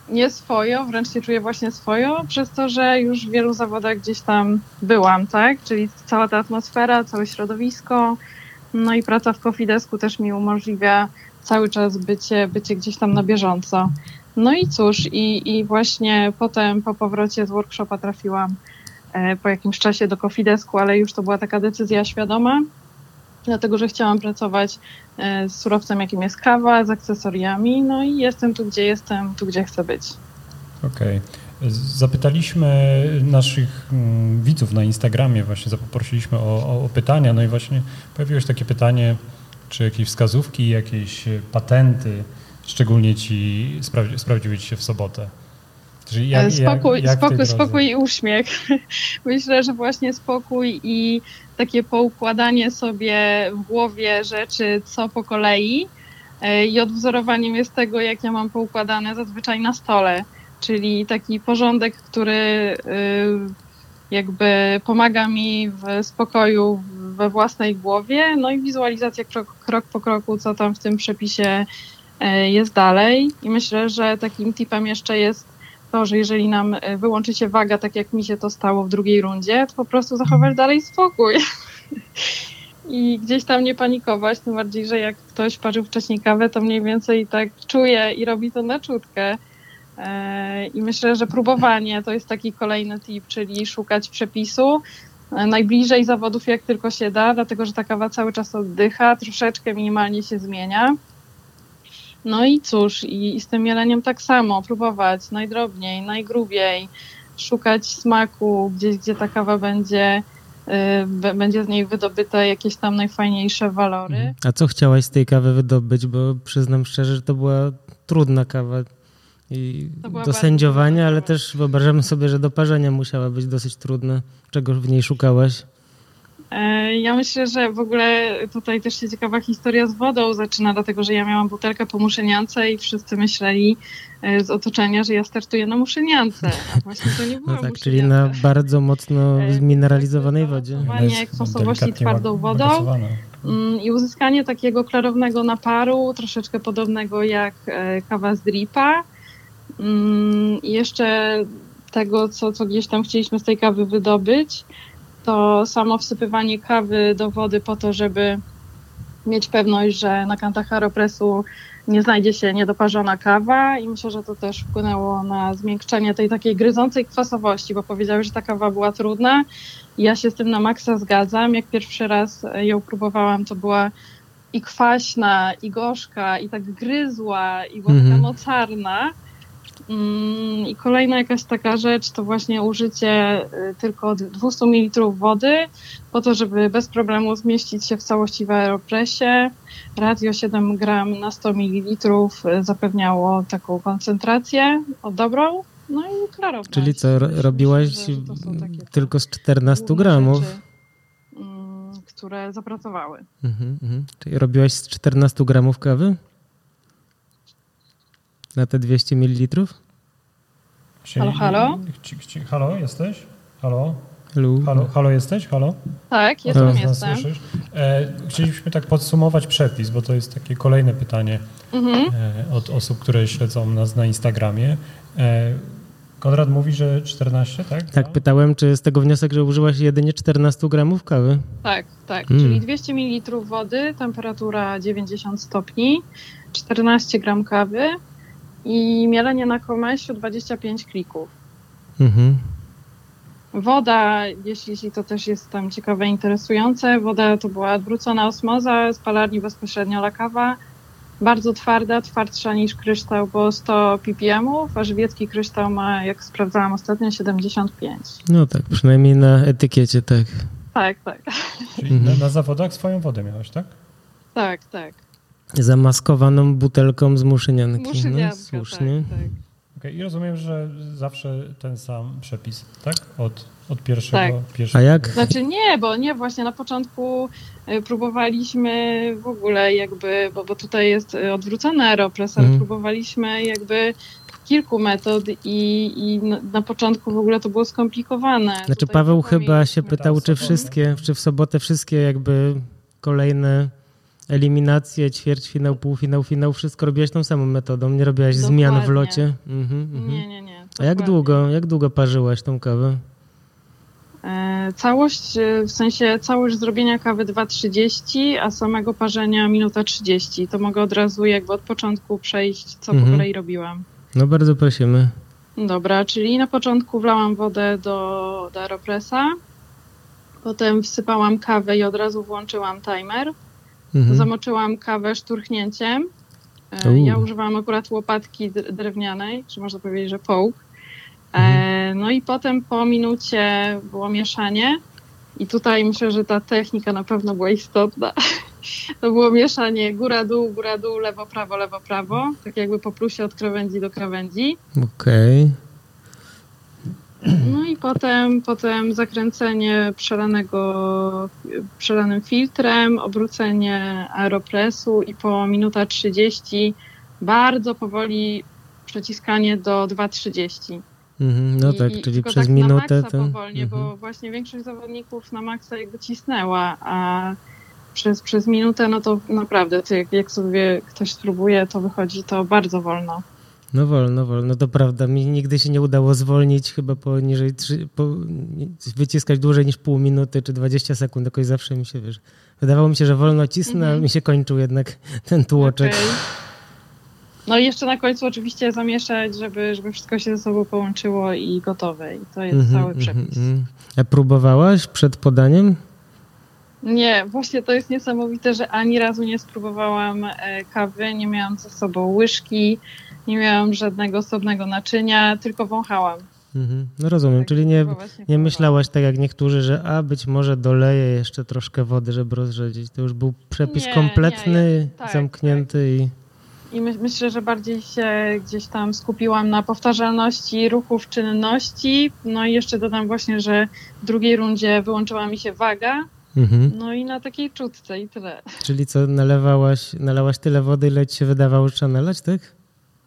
nie swojo, wręcz się czuję właśnie swojo, przez to, że już w wielu zawodach gdzieś tam byłam, tak? Czyli cała ta atmosfera, całe środowisko, no i praca w Kofidesku też mi umożliwia cały czas bycie, bycie gdzieś tam na bieżąco. No i cóż, i, i właśnie potem po powrocie z workshopa trafiłam e, po jakimś czasie do Kofidesku, ale już to była taka decyzja świadoma, dlatego że chciałam pracować e, z surowcem, jakim jest kawa, z akcesoriami, no i jestem tu, gdzie jestem, tu, gdzie chcę być. Okej. Okay. Zapytaliśmy naszych mm, widzów na Instagramie, właśnie poprosiliśmy o, o pytania, no i właśnie pojawiło się takie pytanie, czy jakieś wskazówki, jakieś patenty szczególnie ci sprawdzi, sprawdziły ci się w sobotę? Jak, spokój, jak, jak spokój, spokój i uśmiech. Myślę, że właśnie spokój i takie poukładanie sobie w głowie rzeczy, co po kolei e, i odwzorowaniem jest tego, jak ja mam poukładane zazwyczaj na stole. Czyli taki porządek, który y, jakby pomaga mi w spokoju we własnej głowie, no i wizualizacja krok, krok po kroku, co tam w tym przepisie e, jest dalej. I myślę, że takim tipem jeszcze jest to, że jeżeli nam e, wyłączy się waga, tak jak mi się to stało w drugiej rundzie, to po prostu zachować dalej spokój. I gdzieś tam nie panikować, tym bardziej, że jak ktoś parzył wcześniej kawę, to mniej więcej tak czuje i robi to na czutkę. E, I myślę, że próbowanie to jest taki kolejny tip, czyli szukać przepisu e, najbliżej zawodów jak tylko się da, dlatego że ta kawa cały czas oddycha, troszeczkę minimalnie się zmienia. No i cóż, i, i z tym mieleniem tak samo, próbować najdrobniej, najgrubiej, szukać smaku gdzieś, gdzie ta kawa będzie, y, będzie z niej wydobyte jakieś tam najfajniejsze walory. Mhm. A co chciałaś z tej kawy wydobyć? Bo przyznam szczerze, że to była trudna kawa i do sędziowania, ale też wyobrażam sobie, że do parzenia musiała być dosyć trudna. Czego w niej szukałaś? E, ja myślę, że w ogóle tutaj też się ciekawa historia z wodą zaczyna, dlatego że ja miałam butelkę po muszyniance i wszyscy myśleli e, z otoczenia, że ja startuję na muszyniance. Właśnie to nie było no tak, Czyli na bardzo mocno e, zmineralizowanej wodzie. kwasowości twardą wodą. mm, i uzyskanie takiego klarownego naparu, troszeczkę podobnego jak kawa z dripa. Mm, I jeszcze tego, co, co gdzieś tam chcieliśmy z tej kawy wydobyć, to samo wsypywanie kawy do wody po to, żeby mieć pewność, że na kantach aeropresu nie znajdzie się niedoparzona kawa i myślę, że to też wpłynęło na zmiękczenie tej takiej gryzącej kwasowości, bo powiedziały, że ta kawa była trudna i ja się z tym na maksa zgadzam. Jak pierwszy raz ją próbowałam, to była i kwaśna, i gorzka, i tak gryzła, i była mm -hmm. mocarna. Mm, I kolejna jakaś taka rzecz to właśnie użycie y, tylko 200 ml wody po to, żeby bez problemu zmieścić się w całości w aeropresie. Radio 7 gram na 100 ml y, zapewniało taką koncentrację o dobrą. No i klarowność. Czyli co, robiłaś tylko z 14 gramów? Rzeczy, mm, które zapracowały. Mhm, mhm. Czyli robiłaś z 14 gramów kawy? Na te 200 ml? Halo, halo? Halo, jesteś? Halo? Halo, halo, halo jesteś? Halo? Tak, jestem, no. jestem. E, chcielibyśmy tak podsumować przepis, bo to jest takie kolejne pytanie mhm. e, od osób, które śledzą nas na Instagramie. E, Konrad mówi, że 14, tak? Tak, pytałem, czy z tego wniosek, że użyłaś jedynie 14 gramów kawy? Tak, tak, mm. czyli 200 ml wody, temperatura 90 stopni, 14 gram kawy i mielenie na komesiu 25 klików. Mhm. Woda, jeśli, jeśli to też jest tam ciekawe, interesujące, woda to była odwrócona osmoza, z palarni bezpośrednio lakawa, bardzo twarda, twardsza niż kryształ, bo 100 ppm, a żywiecki kryształ ma, jak sprawdzałam ostatnio, 75. No tak, przynajmniej na etykiecie, tak. Tak, tak. Czyli mhm. na, na zawodach swoją wodę miałeś, tak? Tak, tak. Zamaskowaną butelką z muszynianki. Muszynianka, no, słusznie. Tak, tak. Okay, I rozumiem, że zawsze ten sam przepis, tak? Od, od pierwszego, tak. pierwszego. A jak? Znaczy nie, bo nie, właśnie na początku e, próbowaliśmy w ogóle jakby, bo, bo tutaj jest e, odwrócony aeropress, ale mm. próbowaliśmy jakby kilku metod i, i na, na, początku w ogóle to było skomplikowane. Znaczy tutaj Paweł chyba się pytał, czy wszystkie, czy w sobotę wszystkie jakby kolejne eliminacje, ćwierćfinał, półfinał, finał, wszystko robiłaś tą samą metodą, nie robiłaś Dokładnie. zmian w locie? Mhm, mhm. Nie, nie, nie. A jak długo, jak długo parzyłaś tą kawę? E, całość, e, w sensie całość zrobienia kawy 2,30, a samego parzenia minuta 30. To mogę od razu jakby od początku przejść, co mhm. po kolei robiłam. No bardzo prosimy. Dobra, czyli na początku wlałam wodę do, do aeropressa, potem wsypałam kawę i od razu włączyłam timer. Mhm. Zamoczyłam kawę szturchnięciem. E, ja używałam akurat łopatki drewnianej, czy można powiedzieć, że połk. E, mhm. No i potem po minucie było mieszanie. I tutaj myślę, że ta technika na pewno była istotna. To było mieszanie góra-dół, góra-dół, lewo-prawo, lewo-prawo. Tak jakby po plusie od krawędzi do krawędzi. Okej. Okay. No i potem, potem zakręcenie przelanego, przelanym filtrem, obrócenie aeropresu i po minuta 30 bardzo powoli przeciskanie do 2,30. Mhm, no tak, I, czyli przez tak minutę. Na to... powolnie, mhm. bo właśnie większość zawodników na maksa jakby cisnęła, a przez, przez minutę, no to naprawdę, jak, jak sobie ktoś spróbuje, to wychodzi to bardzo wolno. No wolno, wolno, to prawda. Mi nigdy się nie udało zwolnić chyba poniżej, po, wyciskać dłużej niż pół minuty czy 20 sekund. Jakoś zawsze mi się, wiesz, wydawało mi się, że wolno cisnę, mm -hmm. a mi się kończył jednak ten tłoczek. Okay. No i jeszcze na końcu oczywiście zamieszać, żeby, żeby wszystko się ze sobą połączyło i gotowe. I to jest mm -hmm, cały przepis. Mm -hmm. A próbowałaś przed podaniem? Nie, właśnie to jest niesamowite, że ani razu nie spróbowałam e, kawy, nie miałam ze sobą łyżki, nie miałam żadnego osobnego naczynia, tylko wąchałam. Mhm. No rozumiem, tak, czyli nie, nie myślałaś tak jak niektórzy, że a być może doleję jeszcze troszkę wody, żeby rozrzedzić. To już był przepis nie, kompletny, nie, tak, zamknięty tak. i... I my, myślę, że bardziej się gdzieś tam skupiłam na powtarzalności ruchów, czynności. No i jeszcze dodam właśnie, że w drugiej rundzie wyłączyła mi się waga. Mhm. No i na takiej czutce i tyle. Czyli co, nalewałaś, nalałaś tyle wody, ile ci się wydawało, że trzeba nalać, tak?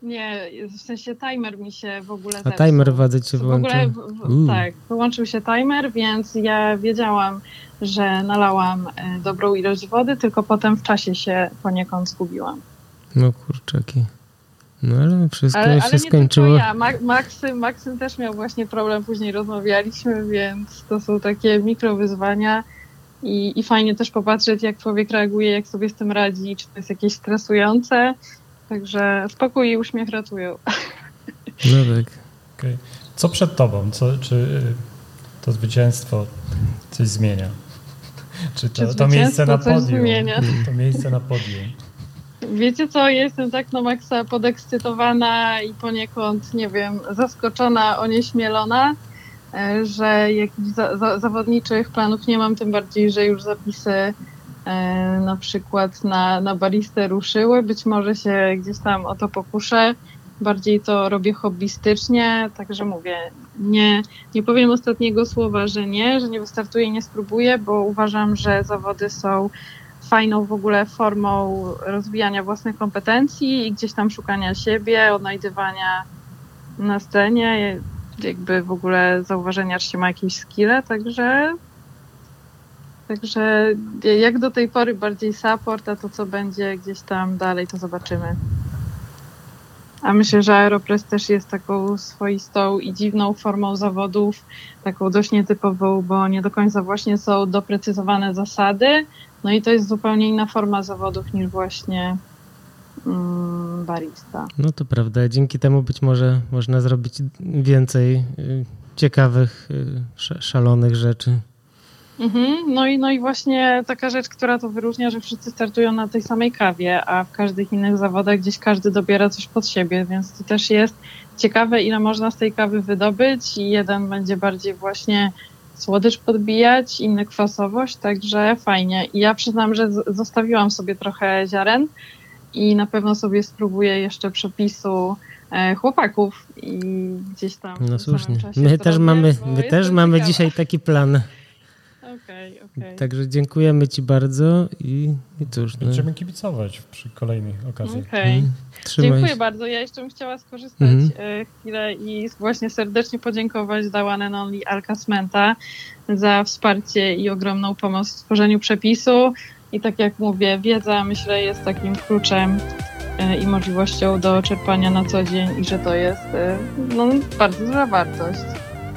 Nie, w sensie timer mi się w ogóle A timer wadzy cię wyłączył? W ogóle, w, tak, wyłączył się timer, więc ja wiedziałam, że nalałam e, dobrą ilość wody, tylko potem w czasie się poniekąd zgubiłam. No kurczaki. No ale wszystko ale, się ale skończyło. Nie ja. Maksym, Maksym też miał właśnie problem, później rozmawialiśmy, więc to są takie mikrowyzwania i, i fajnie też popatrzeć, jak człowiek reaguje, jak sobie z tym radzi, czy to jest jakieś stresujące, Także spokój i uśmiech ratują. No tak. Okay. Co przed tobą? Co, czy y, to zwycięstwo coś zmienia? Czy to, czy to miejsce na podium? Zmienia? To miejsce na podium. Wiecie co, jestem tak na maksa podekscytowana i poniekąd, nie wiem, zaskoczona, onieśmielona, e, że jakichś za, za, zawodniczych planów nie mam, tym bardziej, że już zapisy na przykład na, na baristę ruszyły. Być może się gdzieś tam o to pokuszę. bardziej to robię hobbystycznie, także mówię, nie, nie powiem ostatniego słowa, że nie, że nie wystartuję nie spróbuję, bo uważam, że zawody są fajną w ogóle formą rozwijania własnych kompetencji i gdzieś tam szukania siebie, odnajdywania na scenie, jakby w ogóle zauważenia, czy się ma jakieś skille, także Także jak do tej pory bardziej support, a to co będzie gdzieś tam dalej, to zobaczymy. A myślę, że Aeropress też jest taką swoistą i dziwną formą zawodów, taką dość nietypową, bo nie do końca właśnie są doprecyzowane zasady. No i to jest zupełnie inna forma zawodów niż właśnie mm, barista. No to prawda. Dzięki temu być może można zrobić więcej y, ciekawych, y, szalonych rzeczy. Mhm. No, i, no i właśnie taka rzecz, która to wyróżnia, że wszyscy startują na tej samej kawie, a w każdych innych zawodach gdzieś każdy dobiera coś pod siebie, więc to też jest ciekawe, ile można z tej kawy wydobyć i jeden będzie bardziej właśnie słodycz podbijać, inny kwasowość, także fajnie. I ja przyznam, że zostawiłam sobie trochę ziaren i na pewno sobie spróbuję jeszcze przepisu e, chłopaków i gdzieś tam. No słusznie. My też mamy, my też mamy dzisiaj taki plan. Okej, okay, okay. Także dziękujemy Ci bardzo i, i cóż. No. Będziemy no. kibicować przy kolejnej okazji. Okay. Mm, Dziękuję się. bardzo. Ja jeszcze bym chciała skorzystać mm. chwilę i właśnie serdecznie podziękować dla One and Only Alcasmenta za wsparcie i ogromną pomoc w stworzeniu przepisu. I tak jak mówię, wiedza myślę jest takim kluczem e, i możliwością do czerpania na co dzień i że to jest e, no, bardzo duża wartość.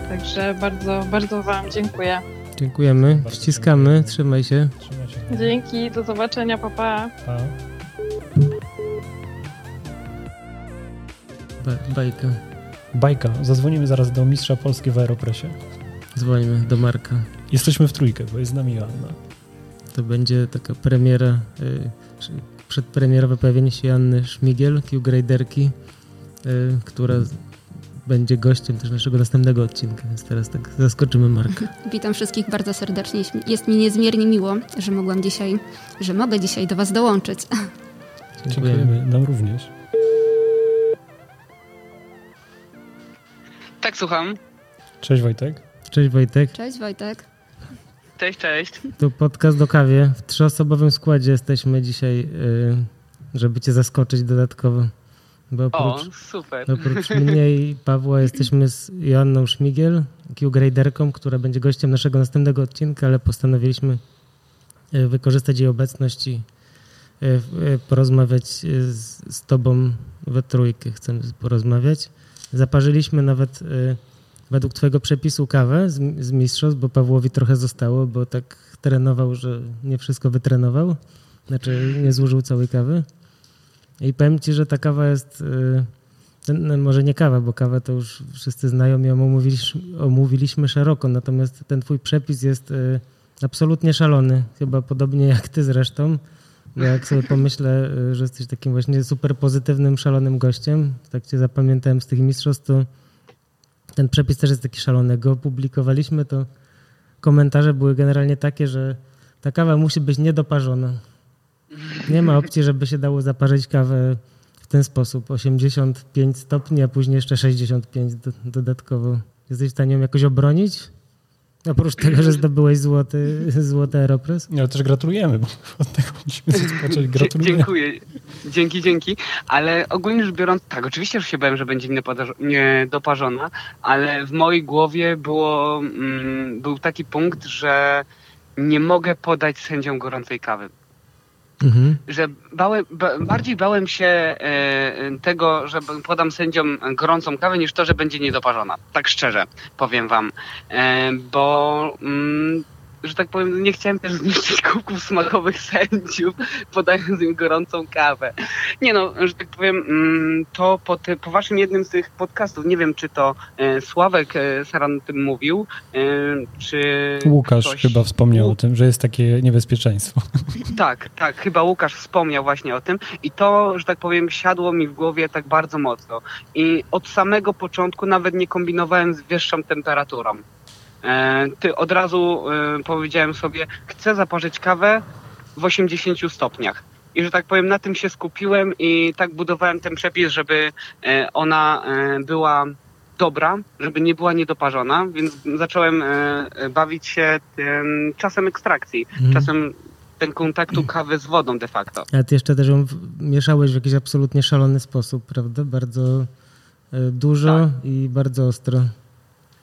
Także bardzo, bardzo Wam dziękuję. Dziękujemy, Bardzo ściskamy, dziękuję. trzymaj się. Trzymaj się. Dzięki, do zobaczenia, papa. Pa. Ba bajka. Bajka. Zadzwonimy zaraz do mistrza Polski w Aeropresie. Dzwonimy do Marka. Jesteśmy w trójkę, bo jest z nami Joanna. To będzie taka premiera, y, przedpremierowe pojawienie się Janny Szmigiel, Q-Graderki, y, która będzie gościem też naszego następnego odcinka, więc teraz tak zaskoczymy Marka. Witam wszystkich bardzo serdecznie. Jest mi niezmiernie miło, że mogłam dzisiaj, że mogę dzisiaj do Was dołączyć. Dziękujemy. Nam również. Tak, słucham. Cześć Wojtek. Cześć Wojtek. Cześć Wojtek. Cześć, cześć. Tu podcast do kawie. W trzyosobowym składzie jesteśmy dzisiaj, y, żeby Cię zaskoczyć dodatkowo. Bo oprócz, o, super. Oprócz mnie i Pawła jesteśmy z Joanną Szmigiel, Q-Graderką, która będzie gościem naszego następnego odcinka, ale postanowiliśmy e, wykorzystać jej obecność i e, e, porozmawiać z, z Tobą we trójkę. Chcemy porozmawiać. Zaparzyliśmy nawet według Twojego przepisu kawę z, z mistrzostw, bo Pawłowi trochę zostało, bo tak trenował, że nie wszystko wytrenował. Znaczy nie zużył całej kawy. I powiem ci, że ta kawa jest, y, no może nie kawa, bo kawę to już wszyscy znają i omówiliśmy, szeroko, natomiast ten twój przepis jest y, absolutnie szalony, chyba podobnie jak ty zresztą. Bo jak sobie pomyślę, y, że jesteś takim właśnie super pozytywnym, szalonym gościem, tak cię zapamiętałem z tych mistrzostw, to ten przepis też jest taki szalony. Go opublikowaliśmy, to komentarze były generalnie takie, że ta kawa musi być niedoparzona. Nie ma opcji, żeby się dało zaparzyć kawę w ten sposób. 85 stopni, a później jeszcze 65 do, dodatkowo. Jesteś w stanie ją jakoś obronić? Oprócz tego, że zdobyłeś złoty, złoty Aeropress? Nie, ale też gratulujemy, bo od tego musimy zacząć. Gratuluję. Dziękuję. Dzięki, dzięki. Ale ogólnie rzecz biorąc, tak, oczywiście że się bałem, że będzie niedoparzona, ale w mojej głowie było, mm, był taki punkt, że nie mogę podać sędziom gorącej kawy. Mhm. Że bałem, bardziej bałem się e, tego, że podam sędziom gorącą kawę, niż to, że będzie niedoparzona. Tak szczerze powiem wam. E, bo mm, że tak powiem, nie chciałem też zniszczyć kubków smakowych sędziów, podając im gorącą kawę. Nie no, że tak powiem, mm, to po, ty, po waszym jednym z tych podcastów, nie wiem, czy to e, Sławek e, Saran o tym mówił, e, czy... Łukasz ktoś... chyba wspomniał o tym, że jest takie niebezpieczeństwo. Tak, tak, chyba Łukasz wspomniał właśnie o tym i to, że tak powiem, siadło mi w głowie tak bardzo mocno. I od samego początku nawet nie kombinowałem z wyższą temperaturą. E, ty od razu e, powiedziałem sobie, chcę zaparzyć kawę w 80 stopniach. i że tak powiem na tym się skupiłem i tak budowałem ten przepis, żeby e, ona była dobra, żeby nie była niedoparzona, więc zacząłem bawić się tym czasem ekstrakcji, mhm. czasem ten kontaktu kawy z wodą de facto. A ty jeszcze też ją mieszałeś w jakiś absolutnie szalony sposób, prawda? Bardzo dużo tak. i bardzo ostro.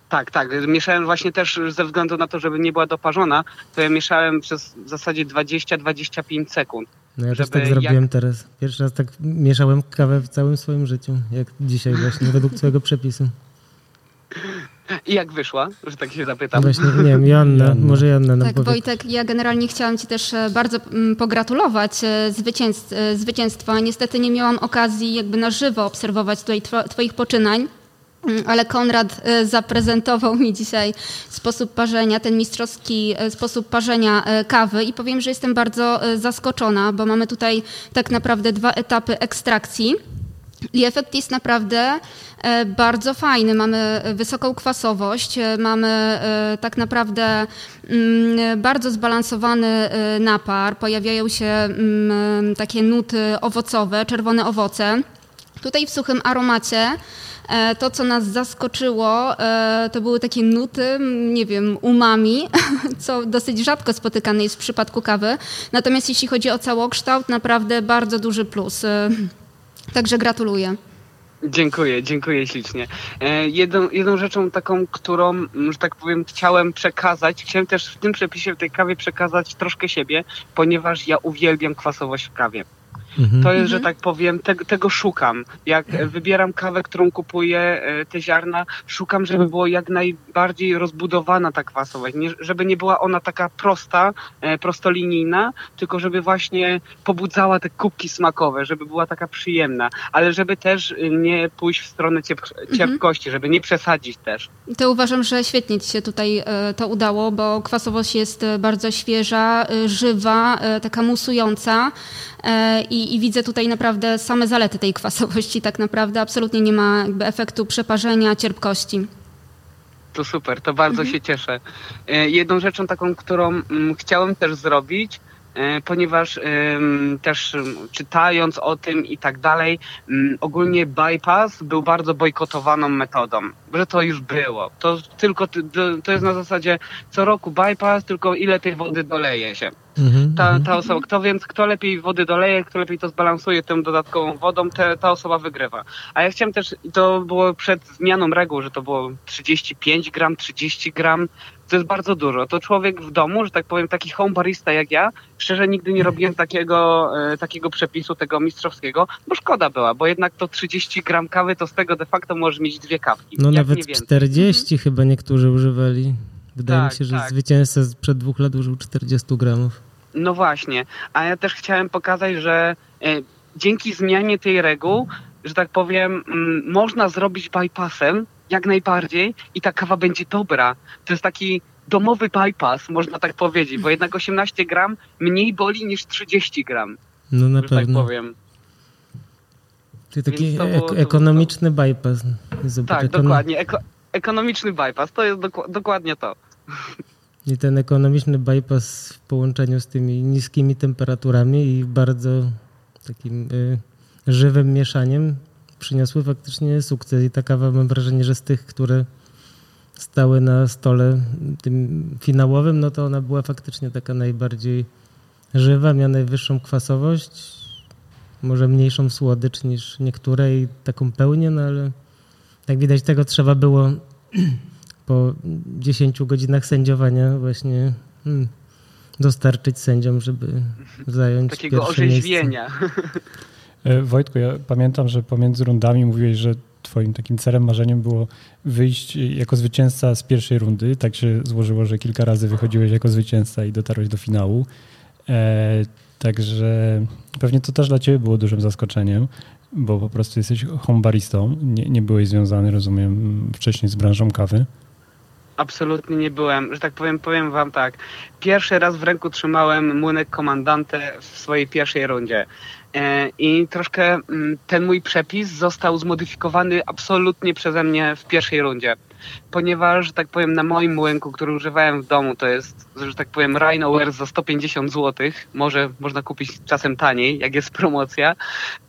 Tak, tak. Mieszałem właśnie też ze względu na to, żeby nie była doparzona, to ja mieszałem przez w zasadzie 20-25 sekund. No ja też tak zrobiłem jak... teraz. Pierwszy raz tak mieszałem kawę w całym swoim życiu, jak dzisiaj właśnie, według swojego przepisu. I jak wyszła, że tak się zapytam? Właśnie, nie wiem, Joanna, Joanna. może Joanna nam Tak, powie. Wojtek, ja generalnie chciałam Ci też e, bardzo mm, pogratulować e, e, zwycięstwa. Niestety nie miałam okazji jakby na żywo obserwować tutaj Twoich poczynań. Mm, ale Konrad e, zaprezentował mi dzisiaj sposób parzenia, ten mistrzowski e, sposób parzenia e, kawy i powiem, że jestem bardzo zaskoczona, bo mamy tutaj tak naprawdę dwa etapy ekstrakcji. I efekt jest naprawdę bardzo fajny. Mamy wysoką kwasowość, mamy tak naprawdę mm, bardzo zbalansowany napar, pojawiają się mm, takie nuty owocowe, czerwone owoce. Tutaj w suchym aromacie to, co nas zaskoczyło, e, to były takie nuty, nie wiem, umami, co dosyć rzadko spotykane jest w przypadku kawy. Natomiast jeśli chodzi o całokształt, naprawdę bardzo duży plus. E, także gratuluję. Dziękuję, dziękuję ślicznie. Jedną, jedną rzeczą taką, którą, że tak powiem, chciałem przekazać, chciałem też w tym przepisie, w tej kawie przekazać troszkę siebie, ponieważ ja uwielbiam kwasowość w kawie. Mhm. To jest, że mhm. tak powiem, te, tego szukam. Jak wybieram kawę, którą kupuję, e, te ziarna, szukam, żeby było jak najbardziej rozbudowana ta kwasowość. Nie, żeby nie była ona taka prosta, e, prostolinijna, tylko żeby właśnie pobudzała te kubki smakowe, żeby była taka przyjemna, ale żeby też nie pójść w stronę ciep mhm. cierpkości, żeby nie przesadzić też. To uważam, że świetnie Ci się tutaj e, to udało, bo kwasowość jest bardzo świeża, żywa, taka musująca i i, widzę tutaj naprawdę same zalety tej kwasowości. Tak naprawdę absolutnie nie ma jakby efektu przeparzenia, cierpkości. To super, to bardzo mhm. się cieszę. E, jedną rzeczą taką, którą mm, chciałem też zrobić, E, ponieważ też czytając o tym i tak dalej, ogólnie bypass był bardzo bojkotowaną metodą, że to już było. To tylko to jest na zasadzie co roku bypass, tylko ile tej wody doleje się. Mhm, ta, mhm. ta osoba, kto więc, kto lepiej wody doleje, kto lepiej to zbalansuje tą dodatkową wodą, te, ta osoba wygrywa. A ja chciałem też, to było przed zmianą reguł, że to było 35 gram, 30 gram, to jest bardzo dużo. To człowiek w domu, że tak powiem, taki home barista jak ja, szczerze nigdy nie robiłem takiego, e, takiego przepisu, tego mistrzowskiego, bo szkoda była, bo jednak to 30 gram kawy, to z tego de facto możesz mieć dwie kawki. No nawet 40 mhm. chyba niektórzy używali. Wydaje tak, mi się, że tak. zwycięzca przed dwóch lat użył 40 gramów. No właśnie, a ja też chciałem pokazać, że e, dzięki zmianie tej reguł, że tak powiem, m, można zrobić bypassem jak najbardziej i ta kawa będzie dobra. To jest taki domowy bypass, można tak powiedzieć, bo jednak 18 gram mniej boli niż 30 gram. No na tak pewno. Tak powiem. Czyli taki było, ekonomiczny to... bypass. Zobacz, tak, dokładnie. Eko ekonomiczny bypass, to jest dok dokładnie to. I ten ekonomiczny bypass w połączeniu z tymi niskimi temperaturami i bardzo takim y, żywym mieszaniem przyniosły faktycznie sukces. I ta kawa mam wrażenie, że z tych, które stały na stole tym finałowym, no to ona była faktycznie taka najbardziej żywa, miała najwyższą kwasowość, może mniejszą słodycz niż niektóre i taką pełnię, no ale jak widać tego trzeba było po 10 godzinach sędziowania właśnie hmm, dostarczyć sędziom, żeby zająć Takiego orzeźwienia. E, Wojtku, ja pamiętam, że pomiędzy rundami mówiłeś, że twoim takim celem, marzeniem było wyjść jako zwycięzca z pierwszej rundy. Tak się złożyło, że kilka razy wychodziłeś jako zwycięzca i dotarłeś do finału. E, także pewnie to też dla ciebie było dużym zaskoczeniem, bo po prostu jesteś homebaristą. Nie, nie byłeś związany, rozumiem, wcześniej z branżą kawy. Absolutnie nie byłem. Że tak powiem, powiem wam tak. Pierwszy raz w ręku trzymałem młynek komandantę w swojej pierwszej rundzie. E, I troszkę mm, ten mój przepis został zmodyfikowany absolutnie przeze mnie w pierwszej rundzie. Ponieważ, że tak powiem, na moim młynku, który używałem w domu, to jest, że tak powiem, Rhinowear za 150 zł, może można kupić czasem taniej, jak jest promocja,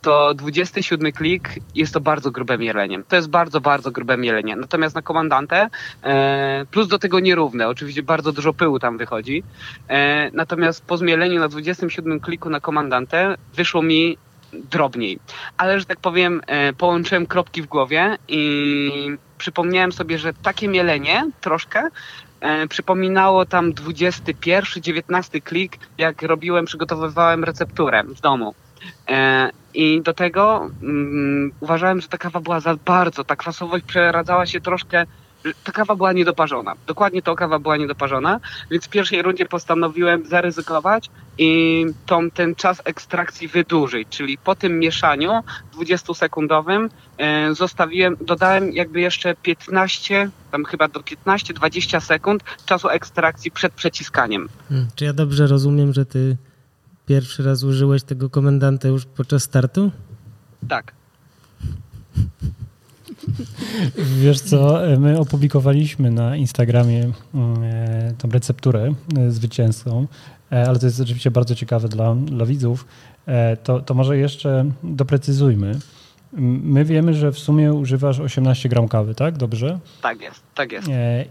to 27 klik jest to bardzo grube mielenie. To jest bardzo, bardzo grube mielenie. Natomiast na komandantę, e, plus do tego nierówne, oczywiście bardzo dużo pyłu tam wychodzi, e, natomiast po zmieleniu na 27 kliku na komandantę wyszło mi drobniej. Ale, że tak powiem, e, połączyłem kropki w głowie i przypomniałem sobie, że takie mielenie troszkę e, przypominało tam 21, 19 klik, jak robiłem, przygotowywałem recepturę w domu. E, I do tego mm, uważałem, że ta kawa była za bardzo, ta kwasowość przeradzała się troszkę ta kawa była niedoparzona. Dokładnie to kawa była niedoparzona, więc w pierwszej rundzie postanowiłem zaryzykować i tą, ten czas ekstrakcji wydłużyć, czyli po tym mieszaniu 20-sekundowym e, zostawiłem, dodałem jakby jeszcze 15, tam chyba do 15-20 sekund czasu ekstrakcji przed przeciskaniem. Hmm, czy ja dobrze rozumiem, że ty pierwszy raz użyłeś tego komendanta już podczas startu? Tak. Wiesz co, my opublikowaliśmy na Instagramie mm, e, tą recepturę e, zwycięską, e, ale to jest rzeczywiście bardzo ciekawe dla, dla widzów. To, to może jeszcze doprecyzujmy. My wiemy, że w sumie używasz 18 gram kawy, tak? Dobrze? Tak jest, tak jest.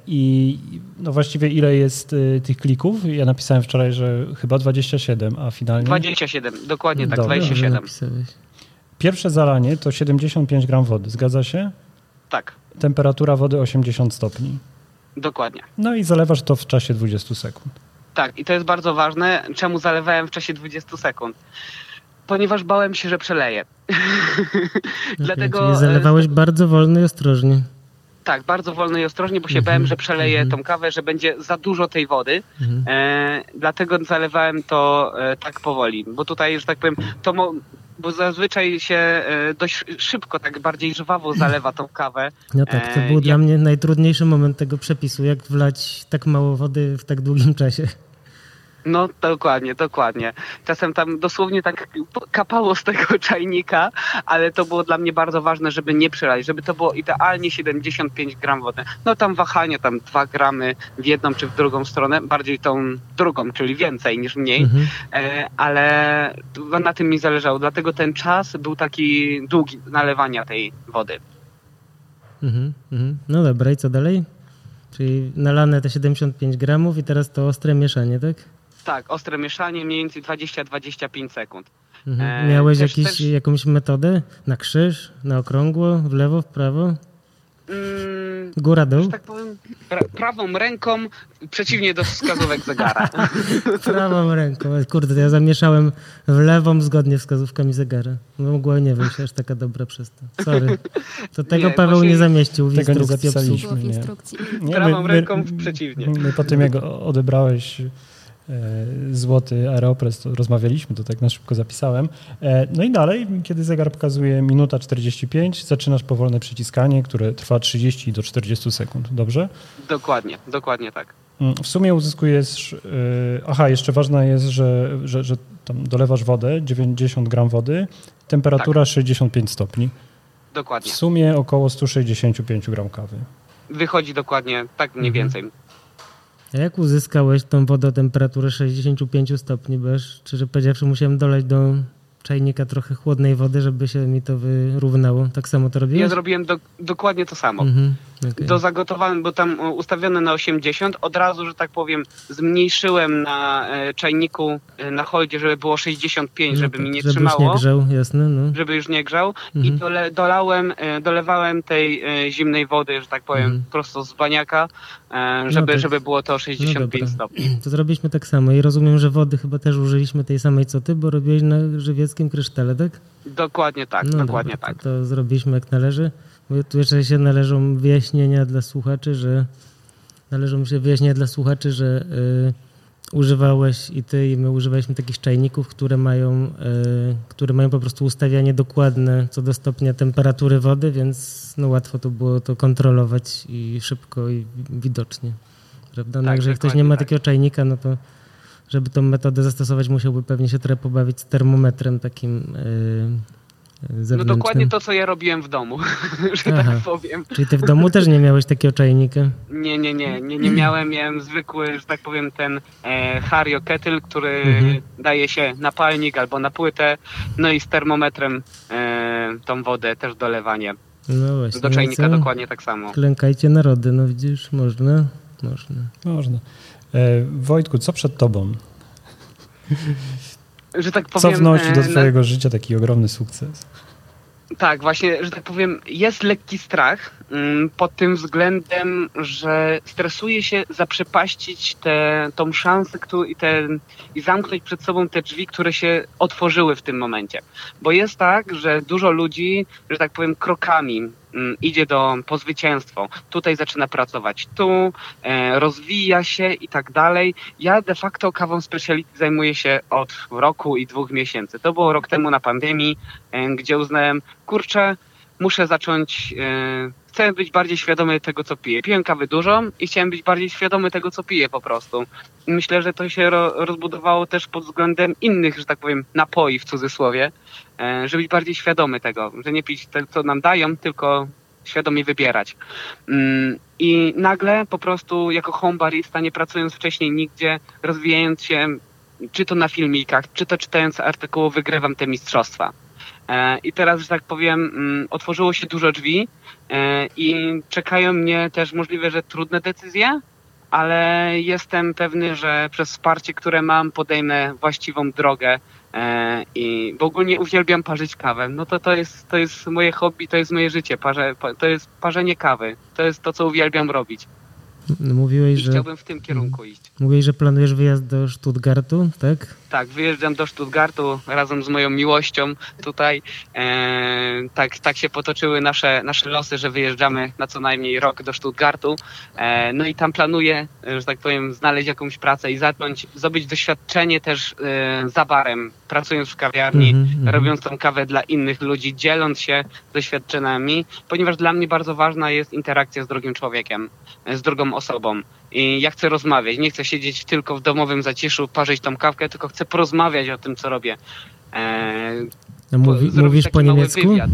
I no właściwie ile jest tych klików? Ja napisałem wczoraj, że chyba 27, a finalnie... 27, dokładnie tak, Dobrze, 27. Pierwsze zalanie to 75 gram wody, zgadza się? Tak. Temperatura wody 80 stopni. Dokładnie. No i zalewasz to w czasie 20 sekund. Tak, i to jest bardzo ważne. Czemu zalewałem w czasie 20 sekund? Ponieważ bałem się, że przeleję. Dlatego. Czyli zalewałeś bardzo wolno i ostrożnie. Tak, bardzo wolno i ostrożnie, bo się bałem, że przeleję mhm. tą kawę, że będzie za dużo tej wody. Mhm. E, dlatego zalewałem to e, tak powoli, bo tutaj, że tak powiem, to mo- bo zazwyczaj się e, dość szybko, tak bardziej żwawo zalewa tą kawę. No tak, to e, był dla mnie najtrudniejszy moment tego przepisu, jak wlać tak mało wody w tak długim czasie. No dokładnie, dokładnie. Czasem tam dosłownie tak kapało z tego czajnika, ale to było dla mnie bardzo ważne, żeby nie przelać, żeby to było idealnie 75 gram wody. No tam wahanie, tam 2 gramy w jedną czy w drugą stronę, bardziej tą drugą, czyli więcej niż mniej, mhm. E, ale na tym mi zależało. Dlatego ten czas był taki długi nalewania tej wody. Mhm, mhm. No dobra, i co dalej? Czyli nalane te 75 gramów i teraz to ostre mieszanie, tak? Tak, ostre mieszanie, mniej więcej 20-25 sekund. Mhm. E, Miałeś też, jakiś, też... jakąś metodę? Na krzyż, na okrągło, w lewo, w prawo? Mm, Góra, dół? tak powiem, pra prawą ręką przeciwnie do wskazówek zegara. prawą ręką. Kurde, ja zamieszałem w lewą zgodnie z wskazówkami zegara. No mogła nie wiem, aż taka dobra przez to. Sorry. To tego nie, Paweł nie zamieścił w tego instrukcji. Nie zapisaliśmy, nie. Nie, prawą my, ręką przeciwnie. My po tym, jak odebrałeś złoty Aeropress, rozmawialiśmy, to tak na szybko zapisałem. E, no i dalej, kiedy zegar pokazuje minuta 45, zaczynasz powolne przyciskanie, które trwa 30 do 40 sekund, dobrze? Dokładnie, dokładnie tak. Mm, w sumie uzyskujesz, e, aha, jeszcze ważne jest, że, że, że tam dolewasz wodę, 90 gram wody, temperatura tak. 65 stopni. Dokładnie. W sumie około 165 gram kawy. Wychodzi dokładnie tak mniej mhm. A jak uzyskałeś tą wodę o temperaturę 65 stopni? Bo szczerze powiedziawszy musiałem dolać do czajnika trochę chłodnej wody, żeby się mi to wyrównało. Tak samo to robiłeś? Ja zrobiłem do, dokładnie to samo. Mhm, okay. Do zagotowałem, bo tam ustawione na 80, od razu, że tak powiem, zmniejszyłem na e, czajniku e, na holdzie, żeby było 65, no żeby tak, mi nie żeby trzymało. Już nie grzał, jasne. No. Żeby już nie grzał. Mhm. I dole, dolałem, e, dolewałem tej zimnej wody, że tak powiem, mhm. prosto z baniaka, żeby, no tak. żeby było to 65 no stopni. To zrobiliśmy tak samo i rozumiem, że wody chyba też użyliśmy tej samej co ty, bo robiłeś na żywieckim krysztale, tak? Dokładnie tak, no dokładnie dobra, tak. To, to zrobiliśmy jak należy. Tu jeszcze się należą wyjaśnienia dla słuchaczy, że należą się wyjaśnienia dla słuchaczy, że y, używałeś i ty i my używaliśmy takich czajników, które mają, y, które mają po prostu ustawianie dokładne co do stopnia temperatury wody, więc no łatwo to było to kontrolować i szybko i widocznie. Prawda? No, tak, jeżeli ktoś nie ma tak. takiego czajnika, no to żeby tą metodę zastosować, musiałby pewnie się trochę pobawić z termometrem takim y, No dokładnie to, co ja robiłem w domu, że tak Aha. tak powiem. Czyli ty w domu też nie miałeś takiego czajnika? Nie, nie, nie, nie, nie miałem. Miałem zwykły, że tak powiem, ten e, Hario Kettle, który mhm. daje się na palnik albo na płytę, no i z termometrem e, tą wodę też dolewanie. No właśnie. Do czajnika no dokładnie tak samo. Klękajcie narody, no widzisz, można, można. Można. E, Wojtku, co przed tobą? że tak powiem... Co wnosi do e, twojego życia taki ogromny sukces? Tak, właśnie, że tak powiem, jest lekki strach pod tym względem, że stresuje się zaprzepaścić tę tą szansę i, te, i zamknąć przed sobą te drzwi, które się otworzyły w tym momencie. Bo jest tak, że dużo ludzi, że tak powiem, krokami Mm, idzie do, po zwycięstwo, tutaj zaczyna pracować, tu e, rozwija się i tak dalej. Ja de facto kawą speciality zajmuję się od roku i dwóch miesięcy. To było rok temu na pandemii, e, gdzie uznałem, kurczę, muszę zacząć e, chcę być bardziej świadomy tego, co piję. Piłem kawy dużo i chciałem być bardziej świadomy tego, co piję po prostu. Myślę, że to się ro rozbudowało też pod względem innych, że tak powiem, napoi w cudzysłowie, e, żeby być bardziej świadomy tego, że nie pić to, co nam dają, tylko świadomie wybierać. Mm, I nagle po prostu jako home barista, nie pracując wcześniej nigdzie, rozwijając się czy to na filmikach, czy to czytając artykuły, wygrywam te mistrzostwa. E, I teraz, że tak powiem, mm, otworzyło się dużo drzwi e, i czekają mnie też możliwe, że trudne decyzje, ale jestem pewny, że przez wsparcie, które mam, podejmę właściwą drogę e, i w ogóle uwielbiam parzyć kawę. No to, to, jest, to jest moje hobby, to jest moje życie, parze, to jest parzenie kawy. To jest to, co uwielbiam robić. Mówiłeś, I że... chciałbym w tym kierunku iść. Mówiłeś, że planujesz wyjazd do Stuttgartu, tak? Tak, wyjeżdżam do Stuttgartu razem z moją miłością tutaj. E, tak, tak się potoczyły nasze, nasze losy, że wyjeżdżamy na co najmniej rok do Stuttgartu. E, no i tam planuję, że tak powiem, znaleźć jakąś pracę i zacząć zdobyć doświadczenie też e, za barem, pracując w kawiarni, mm -hmm. robiąc tą kawę dla innych ludzi, dzieląc się doświadczeniami, ponieważ dla mnie bardzo ważna jest interakcja z drugim człowiekiem, z drugą osobą. I ja chcę rozmawiać, nie chcę siedzieć tylko w domowym zaciszu, parzyć tą kawkę, tylko chcę porozmawiać o tym, co robię. Eee, no mówi, po, mówisz po niemiecku? Wywiad.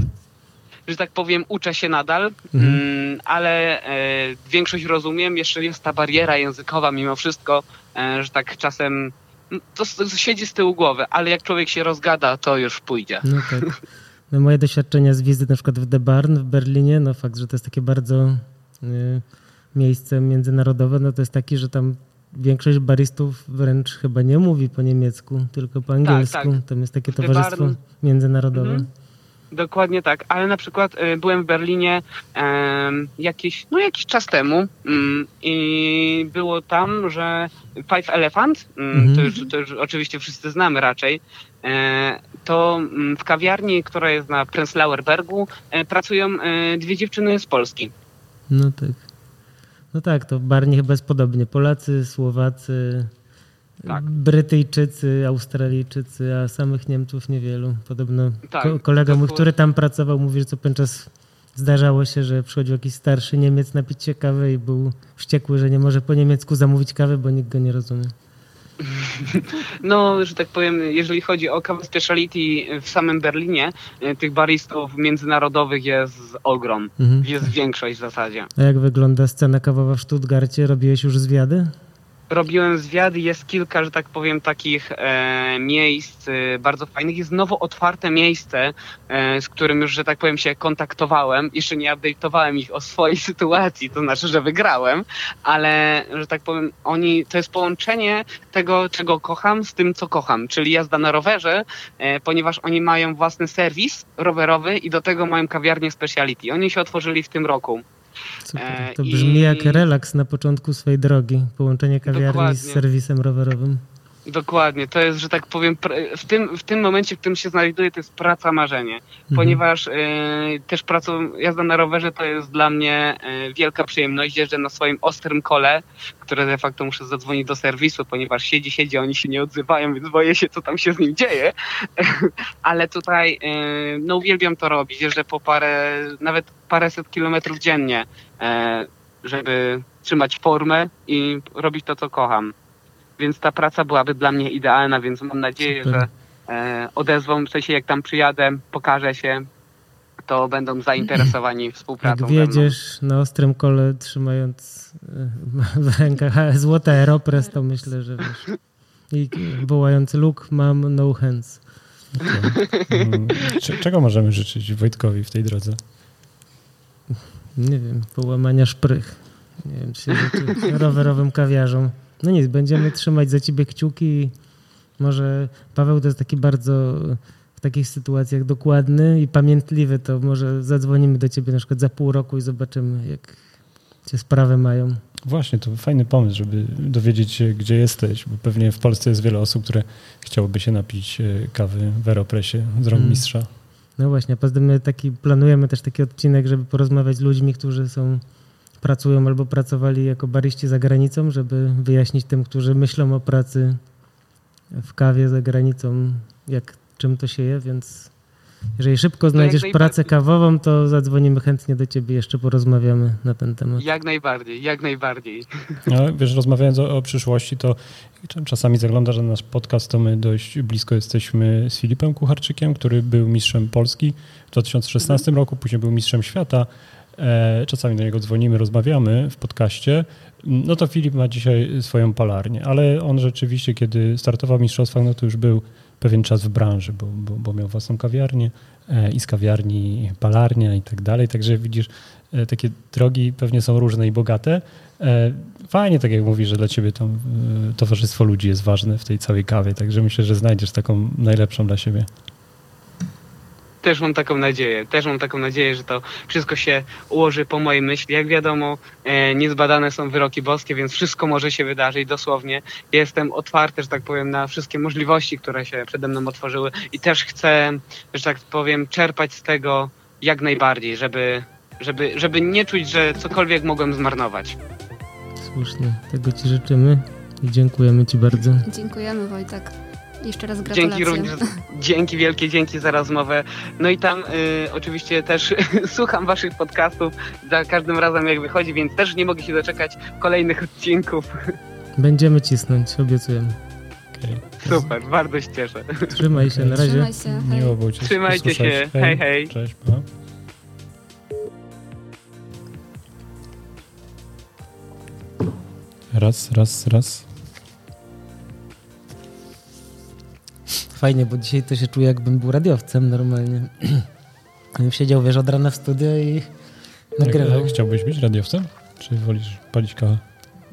Że tak powiem, uczę się nadal, mhm. mm, ale e, większość rozumiem. Jeszcze jest ta bariera językowa mimo wszystko, e, że tak czasem to, to, siedzi z tyłu głowy, ale jak człowiek się rozgada, to już pójdzie. No tak. No moje doświadczenia z wizyty na przykład w The Barn w Berlinie, no fakt, że to jest takie bardzo... Y miejsce międzynarodowe, no to jest taki, że tam większość baristów wręcz chyba nie mówi po niemiecku, tylko po angielsku. Tak, tak. Tam jest takie towarzystwo Barn... międzynarodowe. Mhm. Dokładnie tak, ale na przykład y, byłem w Berlinie y, jakiś, no jakiś czas temu y, i było tam, że Five Elephant, mhm. to, już, to, już, oczywiście wszyscy znamy raczej, e, to w kawiarni, która jest na Prenzlauer Bergu, e, pracują e, dwie dziewczyny z Polski. No tak. No tak, to Barnie chyba jest podobnie. Polacy, Słowacy, tak. Brytyjczycy, Australijczycy, a samych Niemców niewielu. Podobno tak, ko kolega mój, który tam pracował, mówi, że co pewien czas zdarzało się, że przychodził jakiś starszy Niemiec napić się kawy i był wściekły, że nie może po niemiecku zamówić kawy, bo nikt go nie rozumie. No, że tak powiem, jeżeli chodzi o kawę speciality w samym Berlinie, e, tych baristów międzynarodowych jest ogrom. Mhm. Jest większość w zasadzie. A jak wygląda scena kawowa w Stuttgarcie? Robiłeś już zwiady? Robiłem zwiady, jest kilka, że tak powiem, takich e, miejsc e, bardzo fajnych. Jest nowo otwarte miejsce, e, z którym już, że tak powiem, się kontaktowałem. Jeszcze nie update'owałem ich o swojej sytuacji, to znaczy, że wygrałem, ale, że tak powiem, oni, to jest połączenie tego, czego kocham z tym, co kocham, czyli jazda na rowerze, e, ponieważ oni mają własny serwis rowerowy i do tego mają kawiarnię speciality. Oni się otworzyli w tym roku. Super. To brzmi I... jak relaks na początku swojej drogi. Połączenie kawiarni Dokładnie. z serwisem rowerowym. Dokładnie, to jest, że tak powiem, w tym, w tym momencie, w którym się znajduję, to jest praca marzenie, mhm. ponieważ y, też pracą, jazda na rowerze to jest dla mnie y, wielka przyjemność. Jeżdżę na swoim ostrym kole, które de facto muszę zadzwonić do serwisu, ponieważ siedzi, siedzi, oni się nie odzywają, więc boję się, co tam się z nim dzieje. Ale tutaj, y, no uwielbiam to robić, jeżdżę po parę, nawet paręset kilometrów dziennie, żeby trzymać formę i robić to, co kocham więc ta praca byłaby dla mnie idealna, więc mam nadzieję, Super. że e, odezwą, w sensie jak tam przyjadę, pokażę się, to będą zainteresowani współpracą. Jak wiedziesz na ostrym kole trzymając e, w rękach złote Aeropress, to myślę, że wiesz. I wołając look, mam no hands. Mm, czego możemy życzyć Wojtkowi w tej drodze? Nie wiem, połamania szprych. Nie wiem, czy się rowerowym kawiarzom. No nic, będziemy trzymać za ciebie kciuki. Może Paweł to jest taki bardzo w takich sytuacjach dokładny i pamiętliwy, to może zadzwonimy do ciebie na przykład za pół roku i zobaczymy, jak się sprawy mają. Właśnie, to fajny pomysł, żeby dowiedzieć się, gdzie jesteś, bo pewnie w Polsce jest wiele osób, które chciałoby się napić e, kawy w Aeropresie z rąk mm. mistrza. No właśnie, poza tym my taki, planujemy też taki odcinek, żeby porozmawiać z ludźmi, którzy są, pracują albo pracowali jako baryści za granicą, żeby wyjaśnić tym, którzy myślą o pracy w kawie za granicą, jak czym to się je, więc jeżeli szybko znajdziesz pracę kawową, to zadzwonimy chętnie do ciebie, jeszcze porozmawiamy na ten temat. Jak najbardziej, jak najbardziej. No, wiesz, rozmawiając o, o przyszłości, to czasami zaglądasz na nasz podcast, to my dość blisko jesteśmy z Filipem Kucharczykiem, który był mistrzem Polski w 2016 mhm. roku, później był mistrzem świata. E, czasami do niego dzwonimy, rozmawiamy w podcaście. No to Filip ma dzisiaj swoją palarnię, ale on rzeczywiście, kiedy startował w mistrzostwach, no to już był pewien czas w branży, bo, bo, bo miał własną kawiarnię e, i z kawiarni palarnia i tak dalej. Także widzisz, e, takie drogi pewnie są różne i bogate. Fajnie, tak jak mówisz, że dla ciebie to towarzystwo ludzi jest ważne w tej całej kawie, także myślę, że znajdziesz taką najlepszą dla siebie też mam taką nadzieję. Też mam taką nadzieję, że to wszystko się ułoży po mojej myśli. Jak wiadomo, e, niezbadane są wyroki boskie, więc wszystko może się wydarzyć dosłownie. Jestem otwarty, że tak powiem, na wszystkie możliwości, które się przede mną otworzyły i też chcę, że tak powiem, czerpać z tego jak najbardziej, żeby, żeby, żeby nie czuć, że cokolwiek mogłem zmarnować. Słusznie. Tego Ci życzymy i dziękujemy Ci bardzo. Dziękujemy Wojtek. Jeszcze raz gratulacje. Dzięki również, dzięki wielkie, dzięki za rozmowę. No i tam y, oczywiście też słucham waszych podcastów za każdym razem jak wychodzi, więc też nie mogę się doczekać kolejnych odcinków. Będziemy cisnąć, obiecujemy. Okay. Super, bardzo się cieszę. Trzymaj się, na razie. Trzymaj się, hej. Miło było cię Trzymajcie się, hej, hej. Cześć, pa. Raz, raz, raz. Fajnie, bo dzisiaj to się czuję, jakbym był radiowcem normalnie. Siedział, wiesz, od rana w studio i nagrywał. Jak, chciałbyś być radiowcem? Czy wolisz palić kawę?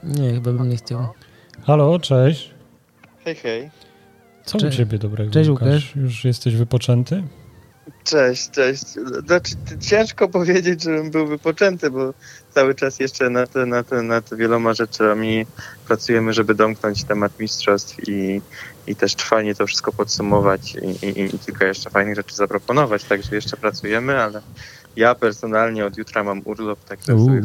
Nie, chyba bym nie chciał. Halo, cześć. Hej, hej. Co Cze u ciebie dobrego, Cześć, Łukasz? Łukasz? Już jesteś wypoczęty? Cześć, cześć. Znaczy, ciężko powiedzieć, żebym był wypoczęty, bo cały czas jeszcze nad, nad, nad wieloma rzeczami pracujemy, żeby domknąć temat mistrzostw i, i też fajnie to wszystko podsumować i, i, i kilka jeszcze fajnych rzeczy zaproponować. Także jeszcze pracujemy, ale ja personalnie od jutra mam urlop, także sobie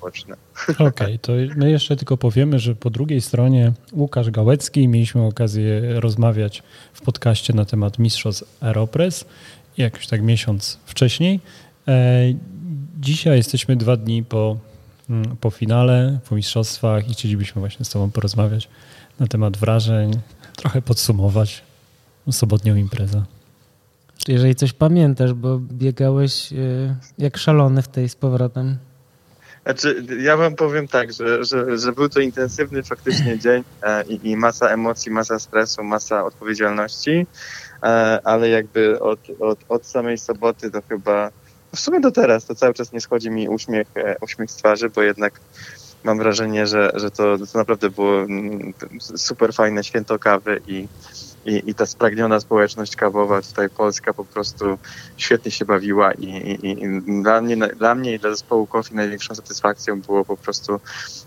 pocznę. Okej, okay, to my jeszcze tylko powiemy, że po drugiej stronie Łukasz Gałecki. Mieliśmy okazję rozmawiać w podcaście na temat mistrzostw Aeropress jakoś tak miesiąc wcześniej. E, dzisiaj jesteśmy dwa dni po, po finale, po mistrzostwach i chcielibyśmy właśnie z Tobą porozmawiać na temat wrażeń, trochę podsumować sobotnią imprezę. Jeżeli coś pamiętasz, bo biegałeś e, jak szalony w tej z powrotem. Znaczy, ja wam powiem tak, że, że, że był to intensywny faktycznie dzień e, i, i masa emocji, masa stresu, masa odpowiedzialności. E, ale jakby od, od, od samej soboty to chyba, w sumie do teraz, to cały czas nie schodzi mi uśmiech, e, uśmiech z twarzy, bo jednak mam wrażenie, że, że to, to naprawdę było mm, super fajne święto kawy i, i, i ta spragniona społeczność kawowa tutaj Polska po prostu świetnie się bawiła i, i, i dla, mnie, dla mnie i dla zespołu Kofi największą satysfakcją było po prostu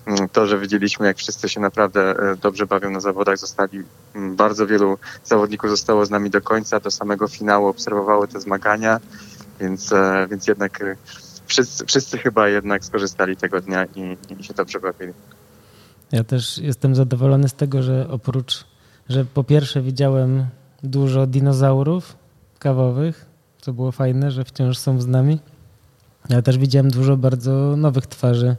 mm, to, że widzieliśmy jak wszyscy się naprawdę e, dobrze bawią na zawodach, zostali mm, bardzo wielu zawodników zostało z nami do końca, do samego finału obserwowały te zmagania, więc, e, więc jednak e, wszyscy, wszyscy chyba jednak skorzystali tego dnia i, i się dobrze bawili. Ja też jestem zadowolony z tego, że oprócz że po pierwsze widziałem dużo dinozaurów kawowych, co było fajne, że wciąż są z nami, ale też widziałem dużo bardzo nowych twarzy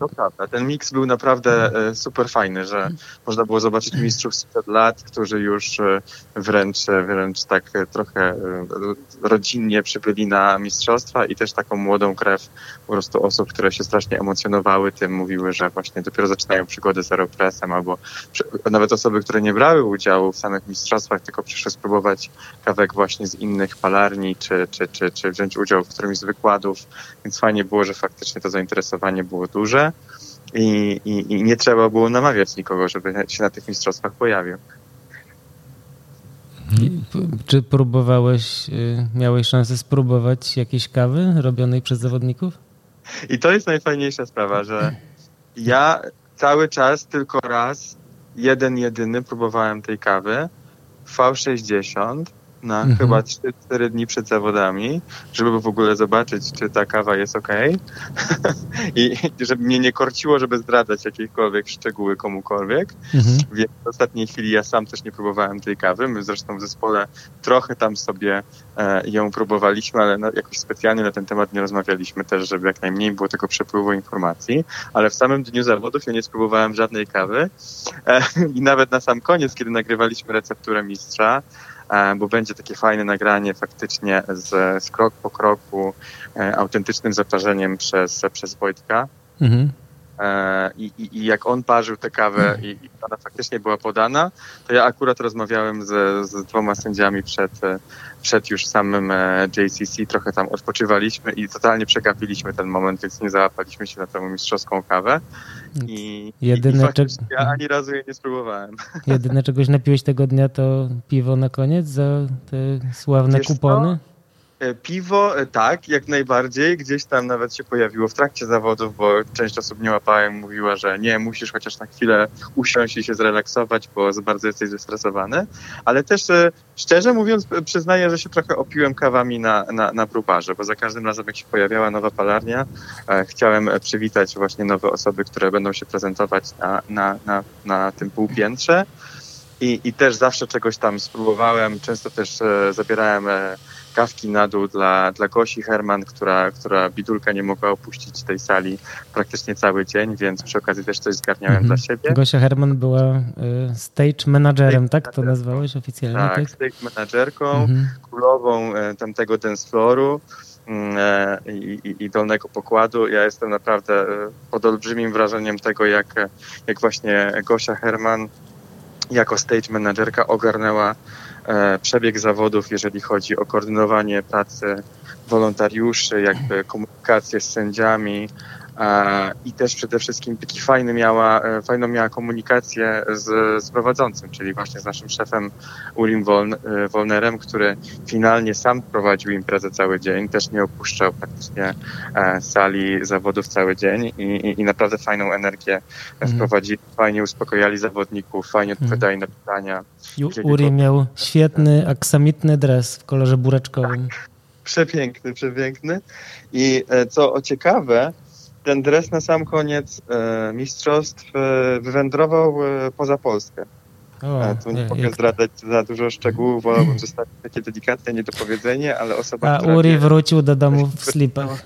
To prawda, ten miks był naprawdę e, super fajny, że można było zobaczyć mistrzów sprzed lat, którzy już e, wręcz, wręcz tak trochę rodzinnie przybyli na mistrzostwa i też taką młodą krew po prostu osób, które się strasznie emocjonowały tym, mówiły, że właśnie dopiero zaczynają przygodę z Aeropressem albo nawet osoby, które nie brały udziału w samych mistrzostwach, tylko przyszły spróbować kawek właśnie z innych palarni, czy, czy, czy, czy wziąć udział w którymś z wykładów, więc fajnie było, że faktycznie to zainteresowanie było duże i, i, i nie trzeba było namawiać nikogo, żeby się na tych mistrzostwach pojawił. Czy próbowałeś, y, miałeś szansę spróbować jakiejś kawy robionej przez zawodników? I to jest najfajniejsza sprawa, że ja cały czas tylko raz, jeden jedyny próbowałem tej kawy V60 na mhm. chyba 3-4 dni przed zawodami, żeby w ogóle zobaczyć, czy ta kawa jest ok. I żeby mnie nie korciło, żeby zdradzać jakiekolwiek szczegóły komukolwiek. Mhm. Więc w ostatniej chwili ja sam też nie próbowałem tej kawy. My zresztą w zespole trochę tam sobie e, ją próbowaliśmy, ale no, jakoś specjalnie na ten temat nie rozmawialiśmy też, żeby jak najmniej było tego przepływu informacji. Ale w samym dniu zawodów ja nie spróbowałem żadnej kawy. E, I nawet na sam koniec, kiedy nagrywaliśmy recepturę mistrza, bo będzie takie fajne nagranie faktycznie z, z krok po kroku, e, autentycznym zaparzeniem przez, przez Wojtka. Mhm. E, I, i, I, jak on parzył tę kawę i, i, ona faktycznie była podana, to ja akurat rozmawiałem z, z dwoma sędziami przed, przed już samym JCC, trochę tam odpoczywaliśmy i totalnie przegapiliśmy ten moment, więc nie załapaliśmy się na tę mistrzowską kawę. I, Jedyne, i, i ja ani razu jej nie spróbowałem. Jedyne czegoś napiłeś tego dnia to piwo na koniec za te sławne Wiesz kupony? Co? E, piwo, e, tak, jak najbardziej. Gdzieś tam nawet się pojawiło w trakcie zawodów, bo część osób nie łapała i mówiła, że nie, musisz chociaż na chwilę usiąść i się zrelaksować, bo za bardzo jesteś zestresowany. Ale też e, szczerze mówiąc, przyznaję, że się trochę opiłem kawami na, na, na brubarze, bo za każdym razem, jak się pojawiała nowa palarnia, chciałem przywitać właśnie nowe osoby, które będą się prezentować na, na, na, na tym półpiętrze. I, I też zawsze czegoś tam spróbowałem. Często też zabierałem kawki na dół dla, dla Gosi Herman, która, która bidulka nie mogła opuścić tej sali praktycznie cały dzień, więc przy okazji też coś zgarniałem mhm. dla siebie. Gosia Herman była y, stage managerem, stage tak? To nazwałeś oficjalnie? Tak, tak? stage managerką, mhm. królową y, tamtego dance floru. Mm, e, I, i, i, dolnego pokładu. Ja jestem naprawdę pod olbrzymim wrażeniem tego, jak, jak właśnie Gosia Herman jako stage managerka ogarnęła E, przebieg zawodów, jeżeli chodzi o koordynowanie pracy wolontariuszy, jakby komunikację z sędziami, i też przede wszystkim taki fajny miała, e, fajną miała komunikację z, z prowadzącym, czyli właśnie z naszym szefem Ulim e, Wolnerem, który finalnie sam prowadził imprezę cały dzień, też nie opuszczał praktycznie e, sali zawodów cały dzień i, i, i naprawdę fajną energię mm. wprowadzili, fajnie uspokojali zawodników, fajnie mhm. odpowiadali mm. na pytania. Uri miał świetny, aksamitny dres w kolorze bureczkowym. Tak. Przepiękny, przepiękny. I co ciekawe, ten dres na sam koniec e, mistrzostw e, wywędrował e, poza Polskę. O, e, tu nie, nie mogę zdradzać za dużo szczegółów, wolałbym zostawić takie delikatne niedopowiedzenie, ale osoba, A Uri wie, wrócił do domu w slipach.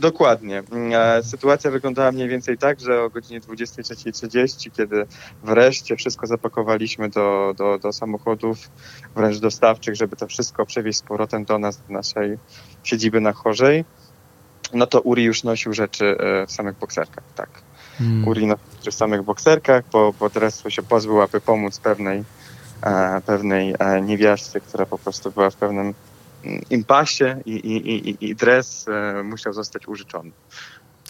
Dokładnie. E, sytuacja wyglądała mniej więcej tak, że o godzinie 23.30, kiedy wreszcie wszystko zapakowaliśmy do, do, do samochodów, wręcz dostawczych, żeby to wszystko przewieźć z powrotem do nas, do naszej siedziby na Chorzej, no to Uri już nosił rzeczy e, w samych bokserkach, tak. Hmm. Uri nosił rzeczy w samych bokserkach, bo, bo dresu się pozbył, aby pomóc pewnej, e, pewnej e, niewiaście, która po prostu była w pewnym mm, impasie i, i, i, i dres e, musiał zostać użyczony.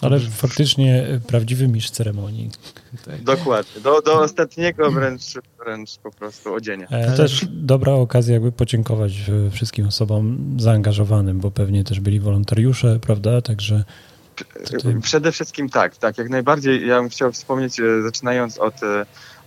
Ale faktycznie prawdziwy mistrz ceremonii. Tak. Dokładnie. Do, do ostatniego wręcz, wręcz po prostu odzienia. E, też dobra okazja jakby podziękować e, wszystkim osobom zaangażowanym, bo pewnie też byli wolontariusze, prawda? Także Tutaj... Przede wszystkim tak, tak, jak najbardziej. Ja bym chciał wspomnieć, e, zaczynając od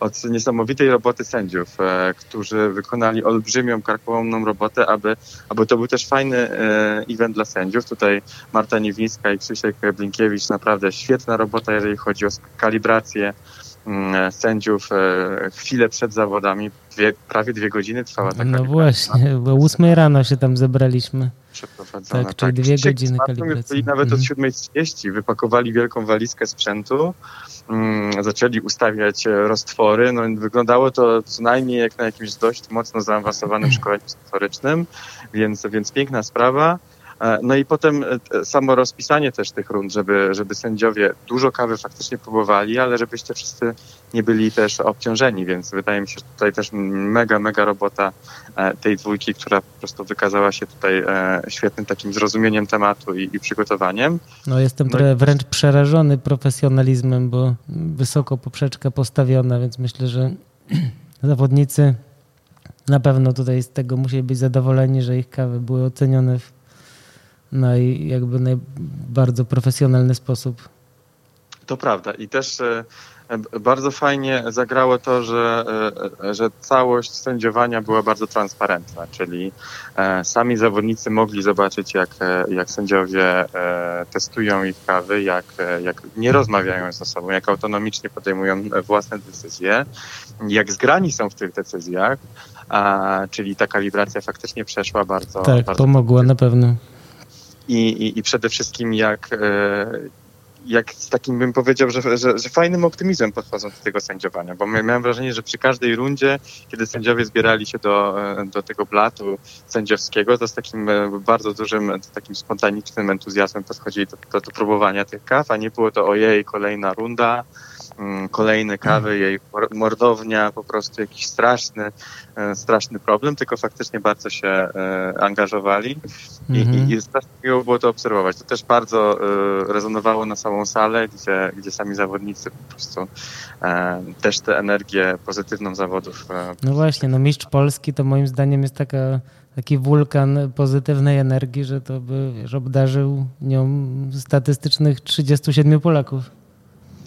od niesamowitej roboty sędziów, e, którzy wykonali olbrzymią, karkołomną robotę, aby, aby to był też fajny e, event dla sędziów. Tutaj Marta Niwińska i Krzysiek Blinkiewicz, naprawdę świetna robota, jeżeli chodzi o kalibrację mm, sędziów e, chwilę przed zawodami. Dwie, prawie dwie godziny trwała taka No właśnie, bo ósmej rano się tam zebraliśmy. Przeprowadzone. Tak, czyli tak. dwie godziny kalibracji. Byli nawet mhm. od 7.30, wypakowali wielką walizkę sprzętu, mm, zaczęli ustawiać e, roztwory. No, wyglądało to co najmniej jak na jakimś dość mocno zaawansowanym szkoleniu historycznym, więc, więc piękna sprawa. E, no i potem e, samo rozpisanie też tych rund, żeby, żeby sędziowie dużo kawy faktycznie próbowali, ale żebyście wszyscy nie byli też obciążeni, więc wydaje mi się, że tutaj też mega, mega robota e, tej dwójki, która po prostu wykazała się tutaj świetnym takim zrozumieniem tematu i, i przygotowaniem. No jestem no trochę wręcz przerażony profesjonalizmem, bo wysoko poprzeczka postawiona, więc myślę, że zawodnicy na pewno tutaj z tego musieli być zadowoleni, że ich kawy były ocenione w naj, jakby naj, bardzo profesjonalny sposób. To prawda i też e, bardzo fajnie zagrało to, że, e, że całość sędziowania była bardzo transparentna, czyli e, sami zawodnicy mogli zobaczyć, jak, jak sędziowie testują ich kawy, jak, jak nie rozmawiają ze sobą, jak autonomicznie podejmują własne decyzje, jak zgrani są w tych decyzjach, a, czyli ta kalibracja faktycznie przeszła bardzo. Tak, bardzo pomogła na pewno i, i, i przede wszystkim jak, e, jak z takim bym powiedział, że, że, że, fajnym optymizmem podchodzą do tego sędziowania, bo miałem wrażenie, że przy każdej rundzie, kiedy sędziowie zbierali się do, e, do tego blatu sędziowskiego, to z takim e, bardzo dużym, takim spontanicznym entuzjazmem podchodzili do, do, do próbowania tych kaw, a nie było to ojej, kolejna runda, kolejne kawy, jej mordownia, po prostu jakiś straszny, e, straszny problem, tylko faktycznie bardzo się e, angażowali i, mhm. i strasznie miło było to obserwować. To też bardzo e, rezonowało na całą salę, gdzie, gdzie sami zawodnicy po prostu też tę energię pozytywną zawodów. No właśnie, no mistrz Polski to moim zdaniem jest taka taki wulkan pozytywnej energii, że to by wiesz, obdarzył nią statystycznych 37 Polaków.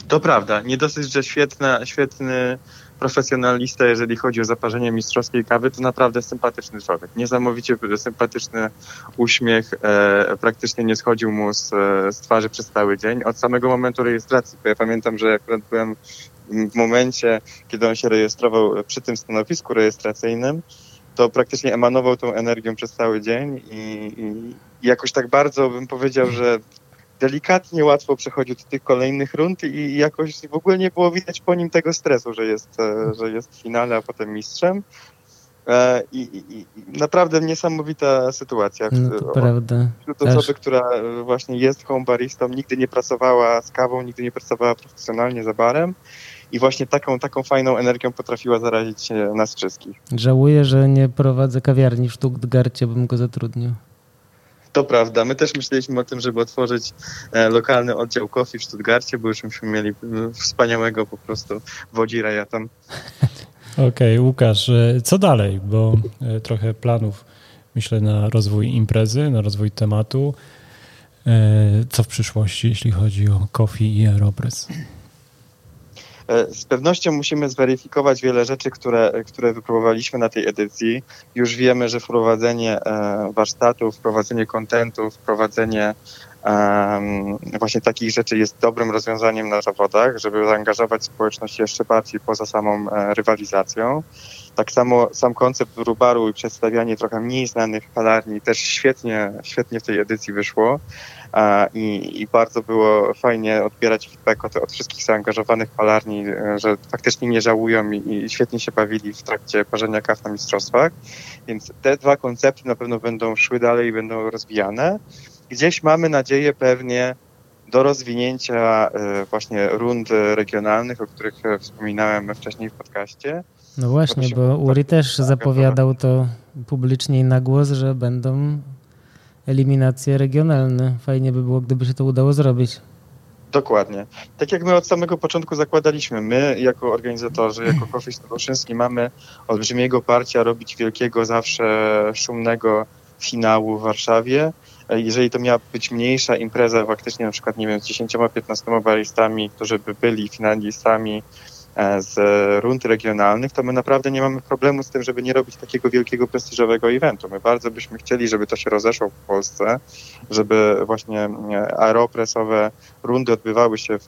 To prawda. Nie dosyć, że świetna, świetny profesjonalista, jeżeli chodzi o zaparzenie mistrzowskiej kawy, to naprawdę sympatyczny człowiek. Niesamowicie sympatyczny uśmiech, e, praktycznie nie schodził mu z, z, twarzy przez cały dzień. Od samego momentu rejestracji, bo ja pamiętam, że akurat byłem w momencie, kiedy on się rejestrował przy tym stanowisku rejestracyjnym, to praktycznie emanował tą energią przez cały dzień i, i jakoś tak bardzo bym powiedział, że delikatnie łatwo przechodził do tych kolejnych rund i jakoś w ogóle nie było widać po nim tego stresu, że jest, e, że jest w finale, a potem mistrzem. E, I, i, i naprawdę niesamowita sytuacja. No to prawda. Wśród osoby, która właśnie jest homebaristą, nigdy nie pracowała z kawą, nigdy nie pracowała profesjonalnie za barem i właśnie taką, taką fajną energią potrafiła zarazić nas wszystkich. Żałuję, że nie prowadzę kawiarni w Stuttgarcie, bym go zatrudnił. To prawda. My też myśleliśmy o tym, żeby otworzyć e, lokalny oddział coffee w Stuttgarcie, bo już byśmy mieli e, wspaniałego po prostu wodzira tam. Okej, okay, Łukasz, e, co dalej? Bo trochę planów myślę na rozwój imprezy, na rozwój tematu. Co w przyszłości, jeśli chodzi o coffee i aeropress? E, z pewnością musimy zweryfikować wiele rzeczy, które, które wypróbowaliśmy na tej edycji. Już wiemy, że wprowadzenie e, warsztatów, wprowadzenie kontentu, wprowadzenie właśnie takich rzeczy jest dobrym rozwiązaniem na zawodach, żeby zaangażować społeczność jeszcze bardziej poza samą e, rywalizacją. Tak samo sam koncept brubaru i przedstawianie trochę mniej znanych palarni też świetnie, świetnie w tej edycji wyszło i, i bardzo było fajnie odbierać feedback od, od wszystkich zaangażowanych palarni, e, że faktycznie nie żałują i, i świetnie się bawili w trakcie parzenia kaw na mistrzostwach. Więc te dwa koncepty na pewno będą szły dalej i będą rozwijane. Gdzieś mamy nadzieję pewnie do rozwinięcia e, właśnie rund regionalnych, o których e, wspominałem wcześniej w podcaście. No właśnie, bo Uri też zapowiadał to publicznie i na głos, że będą eliminacje regionalne. Fajnie by było, gdyby się to udało zrobić. Dokładnie. Tak jak my od samego początku zakładaliśmy, my jako organizatorzy, jako Coffee nie mamy olbrzymiego parcia robić wielkiego, zawsze szumnego finału w Warszawie. Jeżeli to miała być mniejsza impreza, faktycznie na przykład, nie wiem, z 10-15 baristami, którzy by byli finalistami z rund regionalnych, to my naprawdę nie mamy problemu z tym, żeby nie robić takiego wielkiego, prestiżowego eventu. My bardzo byśmy chcieli, żeby to się rozeszło w Polsce, żeby właśnie e, aeropresowe rundy odbywały się w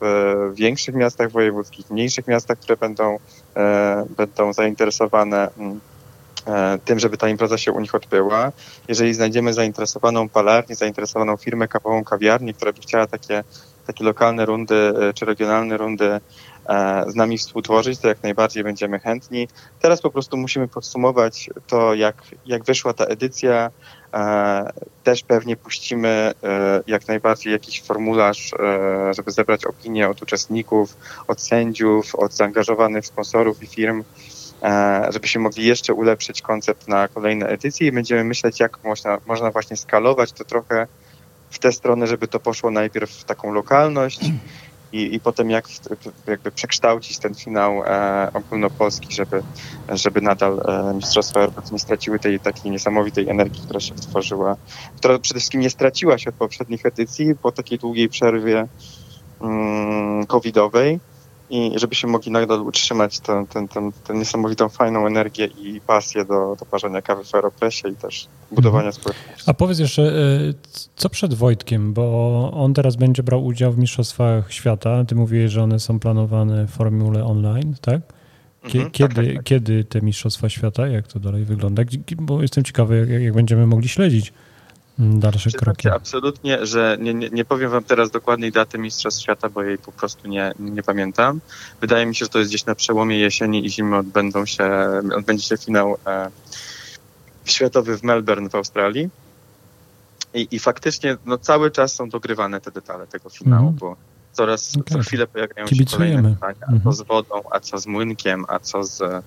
większych miastach wojewódzkich, mniejszych miastach, które będą, e, będą zainteresowane mm, e, tym, żeby ta impreza się u nich odbyła. Jeżeli znajdziemy zainteresowaną palarnię, zainteresowaną firmę kawową, kawiarnię, która by chciała takie, takie lokalne rundy e, czy regionalne rundy z nami współtworzyć, to jak najbardziej będziemy chętni. Teraz po prostu musimy podsumować to, jak, jak wyszła ta edycja. Też pewnie puścimy jak najbardziej jakiś formularz, żeby zebrać opinie od uczestników, od sędziów, od zaangażowanych sponsorów i firm, żeby się mogli jeszcze ulepszyć koncept na kolejne edycje i będziemy myśleć, jak można, można właśnie skalować to trochę w tę stronę, żeby to poszło najpierw w taką lokalność, i, i potem jak jakby przekształcić ten finał e, ogólnopolski, żeby, żeby nadal e, Mistrzostwa Europy nie straciły tej takiej niesamowitej energii, która się wytworzyła, która przede wszystkim nie straciła się od poprzednich edycji po takiej długiej przerwie mm, covidowej i żeby się mogli nadal utrzymać tę, tę, tę, tę niesamowitą, fajną energię i pasję do, do parzenia kawy w Aeropressie i też budowania mhm. społeczności. A powiedz jeszcze, e, co przed Wojtkiem, bo on teraz będzie brał udział w Mistrzostwach Świata. Ty mówiłeś, że one są planowane w formule online, tak? Mhm, kiedy, tak, tak, tak. kiedy te Mistrzostwa Świata, jak to dalej wygląda? Bo jestem ciekawy, jak, jak będziemy mogli śledzić dalsze kroki. Absolutnie, że nie, nie, nie, powiem wam teraz dokładnej daty Mistrzostw Świata, bo jej po prostu nie, nie pamiętam. Wydaje mi się, że to jest gdzieś na przełomie jesieni i zimy odbędą się, odbędzie się finał e, światowy w Melbourne w Australii. I, I faktycznie no, cały czas są dogrywane te detale tego finału, mm. bo coraz okay. co chwilę pojawiają się kolejne pytania, a co mhm. z wodą, a co z młynkiem, a co z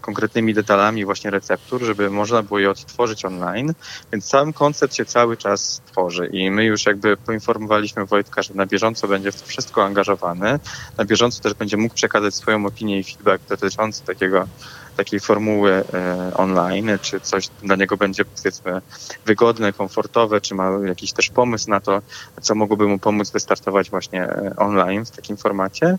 konkretnymi detalami właśnie receptur, żeby można było je odtworzyć online, więc sam koncept się cały czas tworzy i my już jakby poinformowaliśmy Wojtka, że na bieżąco będzie w to wszystko angażowany, na bieżąco też będzie mógł przekazać swoją opinię i feedback dotyczący takiego takiej formuły e, online, czy coś dla niego będzie powiedzmy wygodne, komfortowe, czy ma jakiś też pomysł na to, co mogłoby mu pomóc wystartować właśnie e, online w takim formacie.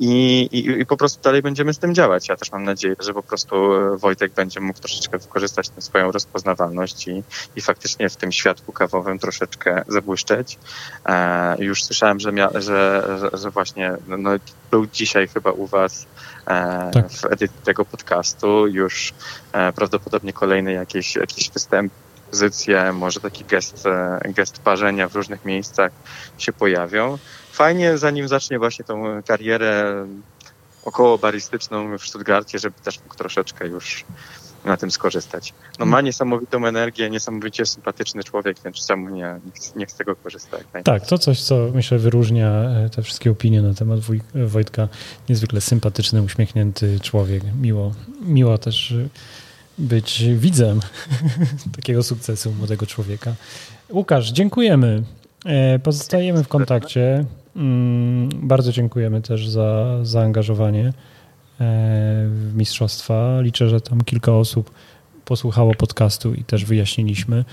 I, i, I, po prostu dalej będziemy z tym działać. Ja też mam nadzieję, że po prostu Wojtek będzie mógł troszeczkę wykorzystać tę swoją rozpoznawalność i, i faktycznie w tym światku kawowym troszeczkę zabłyszczeć. E, już słyszałem, że, mia, że, że, że, właśnie no, no, był dzisiaj chyba u Was e, tak. w edycji tego podcastu. Już e, prawdopodobnie kolejny jakiś, jakiś występ pozycje, może taki gest, e, gest parzenia w różnych miejscach się pojawią fajnie, zanim zacznie właśnie tą karierę około baristyczną w Stuttgarcie, żeby też mógł troszeczkę już na tym skorzystać. No ma niesamowitą energię, niesamowicie sympatyczny człowiek, więc czemu nie, nie z tego korzystać? Tak, to coś, co myślę wyróżnia e, te wszystkie opinie na temat Wojtka. Niezwykle sympatyczny, uśmiechnięty człowiek. Miło, miło też być widzem takiego sukcesu młodego człowieka. Łukasz, dziękujemy. E, pozostajemy w kontakcie. Mm, bardzo dziękujemy też za zaangażowanie e, w mistrzostwa. Liczę, że tam kilka osób posłuchało podcastu i też wyjaśniliśmy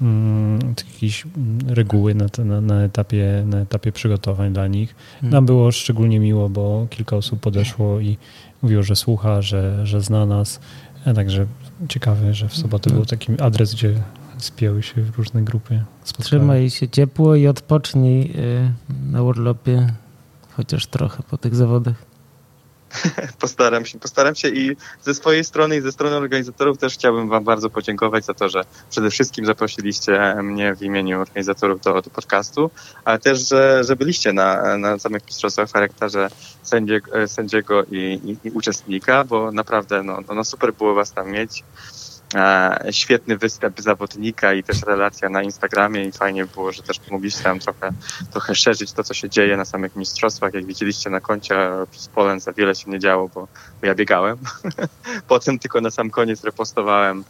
mm, jakieś reguły na, na, na, etapie, na etapie przygotowań dla nich. Hmm. Nam było szczególnie miło, bo kilka osób podeszło i mówiło, że słucha, że, że zna nas. E, także ciekawe, że w sobotę był taki adres, gdzie spięły się w różne grupy. Spotkały. Trzymaj się ciepło i odpocznij y, na urlopie chociaż trochę po tych zawodach. Postaram się, postaram się i ze swojej strony i ze strony organizatorów też chciałbym Wam bardzo podziękować za to, że przede wszystkim zaprosiliście mnie w imieniu organizatorów do, do podcastu, ale też, że, że byliście na, na samych mistrzostwach charakterze sędziego, sędziego i, i, i, uczestnika, bo naprawdę no, no super było Was tam mieć. Świetny występ zawodnika i też relacja na Instagramie i fajnie było, że też pomogliście nam trochę, trochę szerzyć to, co się dzieje na samych mistrzostwach. Jak widzieliście na koncie z Polen za wiele się nie działo, bo, ja biegałem. Potem tylko na sam koniec repostowałem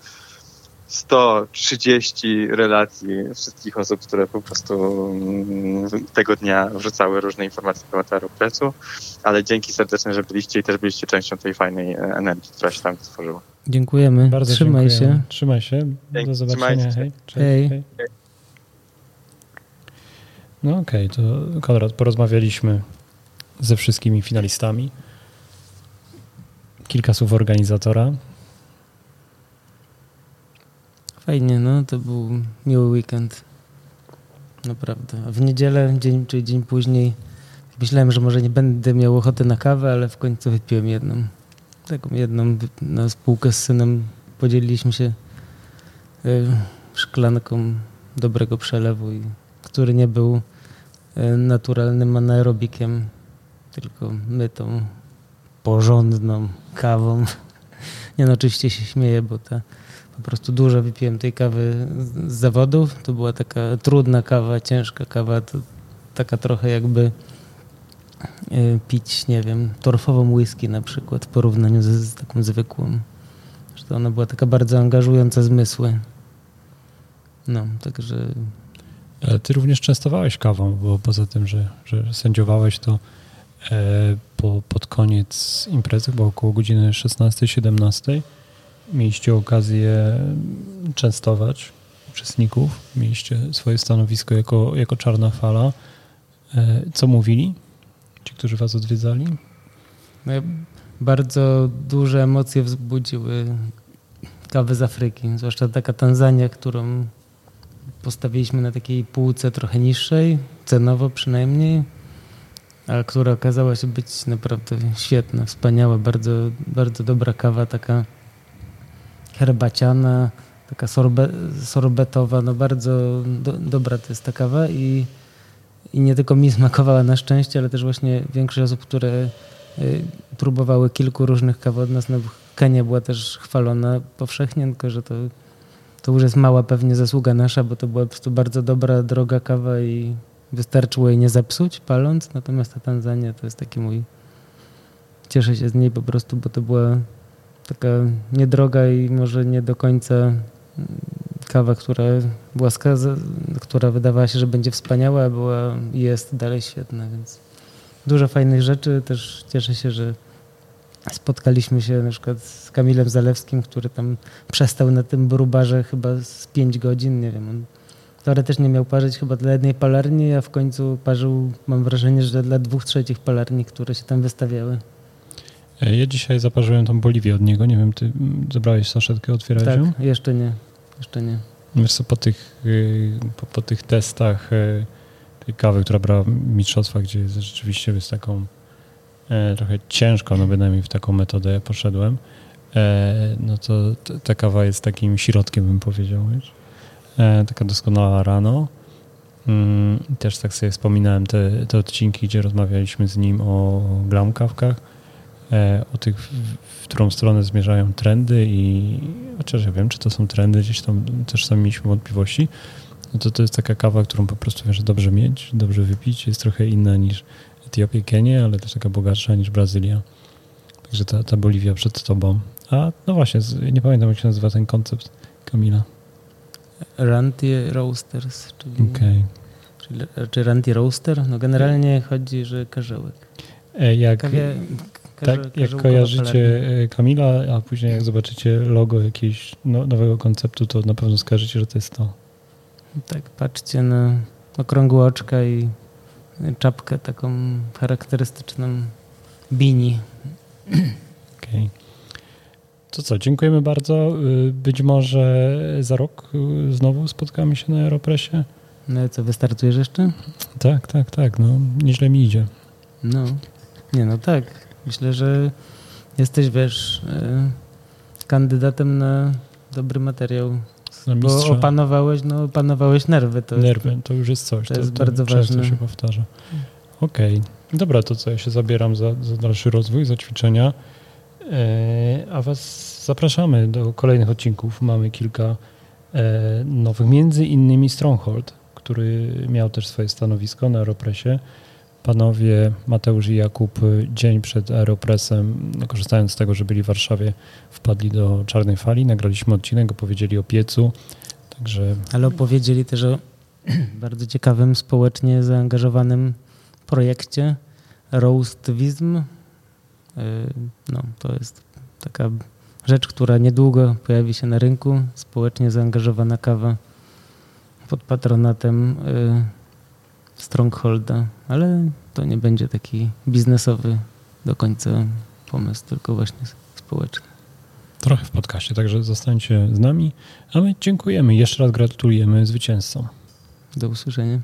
130 relacji wszystkich osób, które po prostu mm, tego dnia wrzucały różne informacje na temat Aeropressu, ale dzięki serdecznie, że byliście i też byliście częścią tej fajnej e, energii, która się tam stworzyła. Dziękujemy. Bardzo Trzymaj dziękujemy. się. Trzymaj się. Do zobaczenia. Hej. Cześć. Hej. Hej. No okej, okay, to Konrad, porozmawialiśmy ze wszystkimi finalistami. Kilka słów organizatora. Fajnie, no to był miły weekend. Naprawdę. A w niedzielę, dzień czy dzień później, myślałem, że może nie będę miał ochoty na kawę, ale w końcu wypiłem jedną taką jedną na spółkę z synem podzieliliśmy się y, szklanką dobrego przelewu, który nie był y, naturalnym anaerobikiem, tylko my tą porządną kawą. Nie no, oczywiście się śmieję, bo ta, po prostu dużo wypiłem tej kawy z zawodów. To była taka trudna kawa, ciężka kawa, taka trochę jakby pić, nie wiem, torfową whisky na przykład w porównaniu z, z taką zwykłą. Że ona była taka bardzo angażująca zmysły. No, także... Ale ty również częstowałeś kawą, bo poza tym, że, że sędziowałeś, to e, po, pod koniec imprezy, bo około godziny 16-17 mieliście okazję częstować uczestników, mieliście swoje stanowisko jako, jako czarna fala. E, co mówili którzy was odwiedzali? No, bardzo duże emocje wzbudziły kawy z Afryki, zwłaszcza taka Tanzania, którą postawiliśmy na takiej półce trochę niższej, cenowo przynajmniej, ale która okazała się być naprawdę świetna, wspaniała, bardzo, bardzo dobra kawa, taka herbaciana, taka sorbe, sorbetowa, no bardzo do, dobra to jest ta kawa i, i nie tylko mi smakowała na szczęście, ale też właśnie większość osób, które y, próbowały kilku różnych kaw od nas, no Kenia była też chwalona powszechnie, tylko że to, to już jest mała pewnie zasługa nasza, bo to była po prostu bardzo dobra, droga kawa i wystarczyło jej nie zepsuć paląc, natomiast ta Tanzania to jest taki mój cieszę się z niej po prostu, bo to była taka niedroga i może nie do końca mm, kawa, która była skaza, która wydawała się, że będzie wspaniała, była i jest dalej świetna, więc dużo fajnych rzeczy. Też cieszę się, że spotkaliśmy się na przykład z Kamilem Zalewskim, który tam przestał na tym brubarze chyba z 5 godzin, nie wiem, on teoretycznie miał parzyć chyba dla jednej palarni, a w końcu parzył, mam wrażenie, że dla dwóch trzecich palarni, które się tam wystawiały. Ja dzisiaj zaparzyłem tą Boliwię od niego. Nie wiem, ty zabrałeś saszetkę, otwierałeś tak, ją? jeszcze nie. Jeszcze nie. Wiesz co, po tych, y, po, po tych testach y, tej kawy, która brała mistrzostwa, gdzie rzeczywiście jest taką e, trochę ciężko, no bynajmniej w taką metodę poszedłem, e, no to ta kawa jest takim środkiem, bym powiedział, wiesz? taka doskonała rano. Mm, też tak sobie wspominałem te, te odcinki, gdzie rozmawialiśmy z nim o glamkawkach E, o tych, w którą stronę zmierzają trendy i chociaż ja wiem, czy to są trendy, gdzieś tam też sami mieliśmy wątpliwości, no to to jest taka kawa, którą po prostu wiesz, dobrze mieć, dobrze wypić, jest trochę inna niż Etiopia, Kenia, ale też taka bogatsza niż Brazylia. Także ta, ta Boliwia przed tobą. A no właśnie, nie pamiętam jak się nazywa ten koncept Kamila. Ranty Roasters, czyli, okay. czyli czy Ranty Roaster? No generalnie chodzi, że karzełek. E, jak, Kawie, tak, jak kojarzycie e, Kamila, a później jak zobaczycie logo jakiegoś no, nowego konceptu, to na pewno skojarzycie, że to jest to. Tak, patrzcie na okrągłe oczka i czapkę taką charakterystyczną bini. Okej. Okay. To co, dziękujemy bardzo. Y, być może za rok y, znowu spotkamy się na Aeropresie. No co, wystartujesz jeszcze? Tak, tak, tak. No, nieźle mi idzie. No, nie no tak. Myślę, że jesteś, wiesz, e, kandydatem na dobry materiał. Na bo opanowałeś, no, opanowałeś nerwy. To nerwy, to już jest coś. To, to jest to bardzo ważne. się powtarza. Okej. Okay. Dobra, to co, ja się zabieram za, za dalszy rozwój, za ćwiczenia. E, a Was zapraszamy do kolejnych odcinków. Mamy kilka e, nowych, między innymi Stronghold, który miał też swoje stanowisko na Aeropresie. Panowie Mateusz i Jakub dzień przed Aeropressem, korzystając z tego, że byli w Warszawie, wpadli do Czarnej Fali, nagraliśmy odcinek, opowiedzieli o piecu, także... Ale opowiedzieli też o bardzo ciekawym, społecznie zaangażowanym projekcie Roastwism. Y, no, to jest taka rzecz, która niedługo pojawi się na rynku. Społecznie zaangażowana kawa pod patronatem y, Strongholda, ale to nie będzie taki biznesowy do końca pomysł, tylko właśnie społeczny. Trochę w podcaście, także zostańcie z nami, a my dziękujemy. Jeszcze raz gratulujemy zwycięzcom. Do usłyszenia.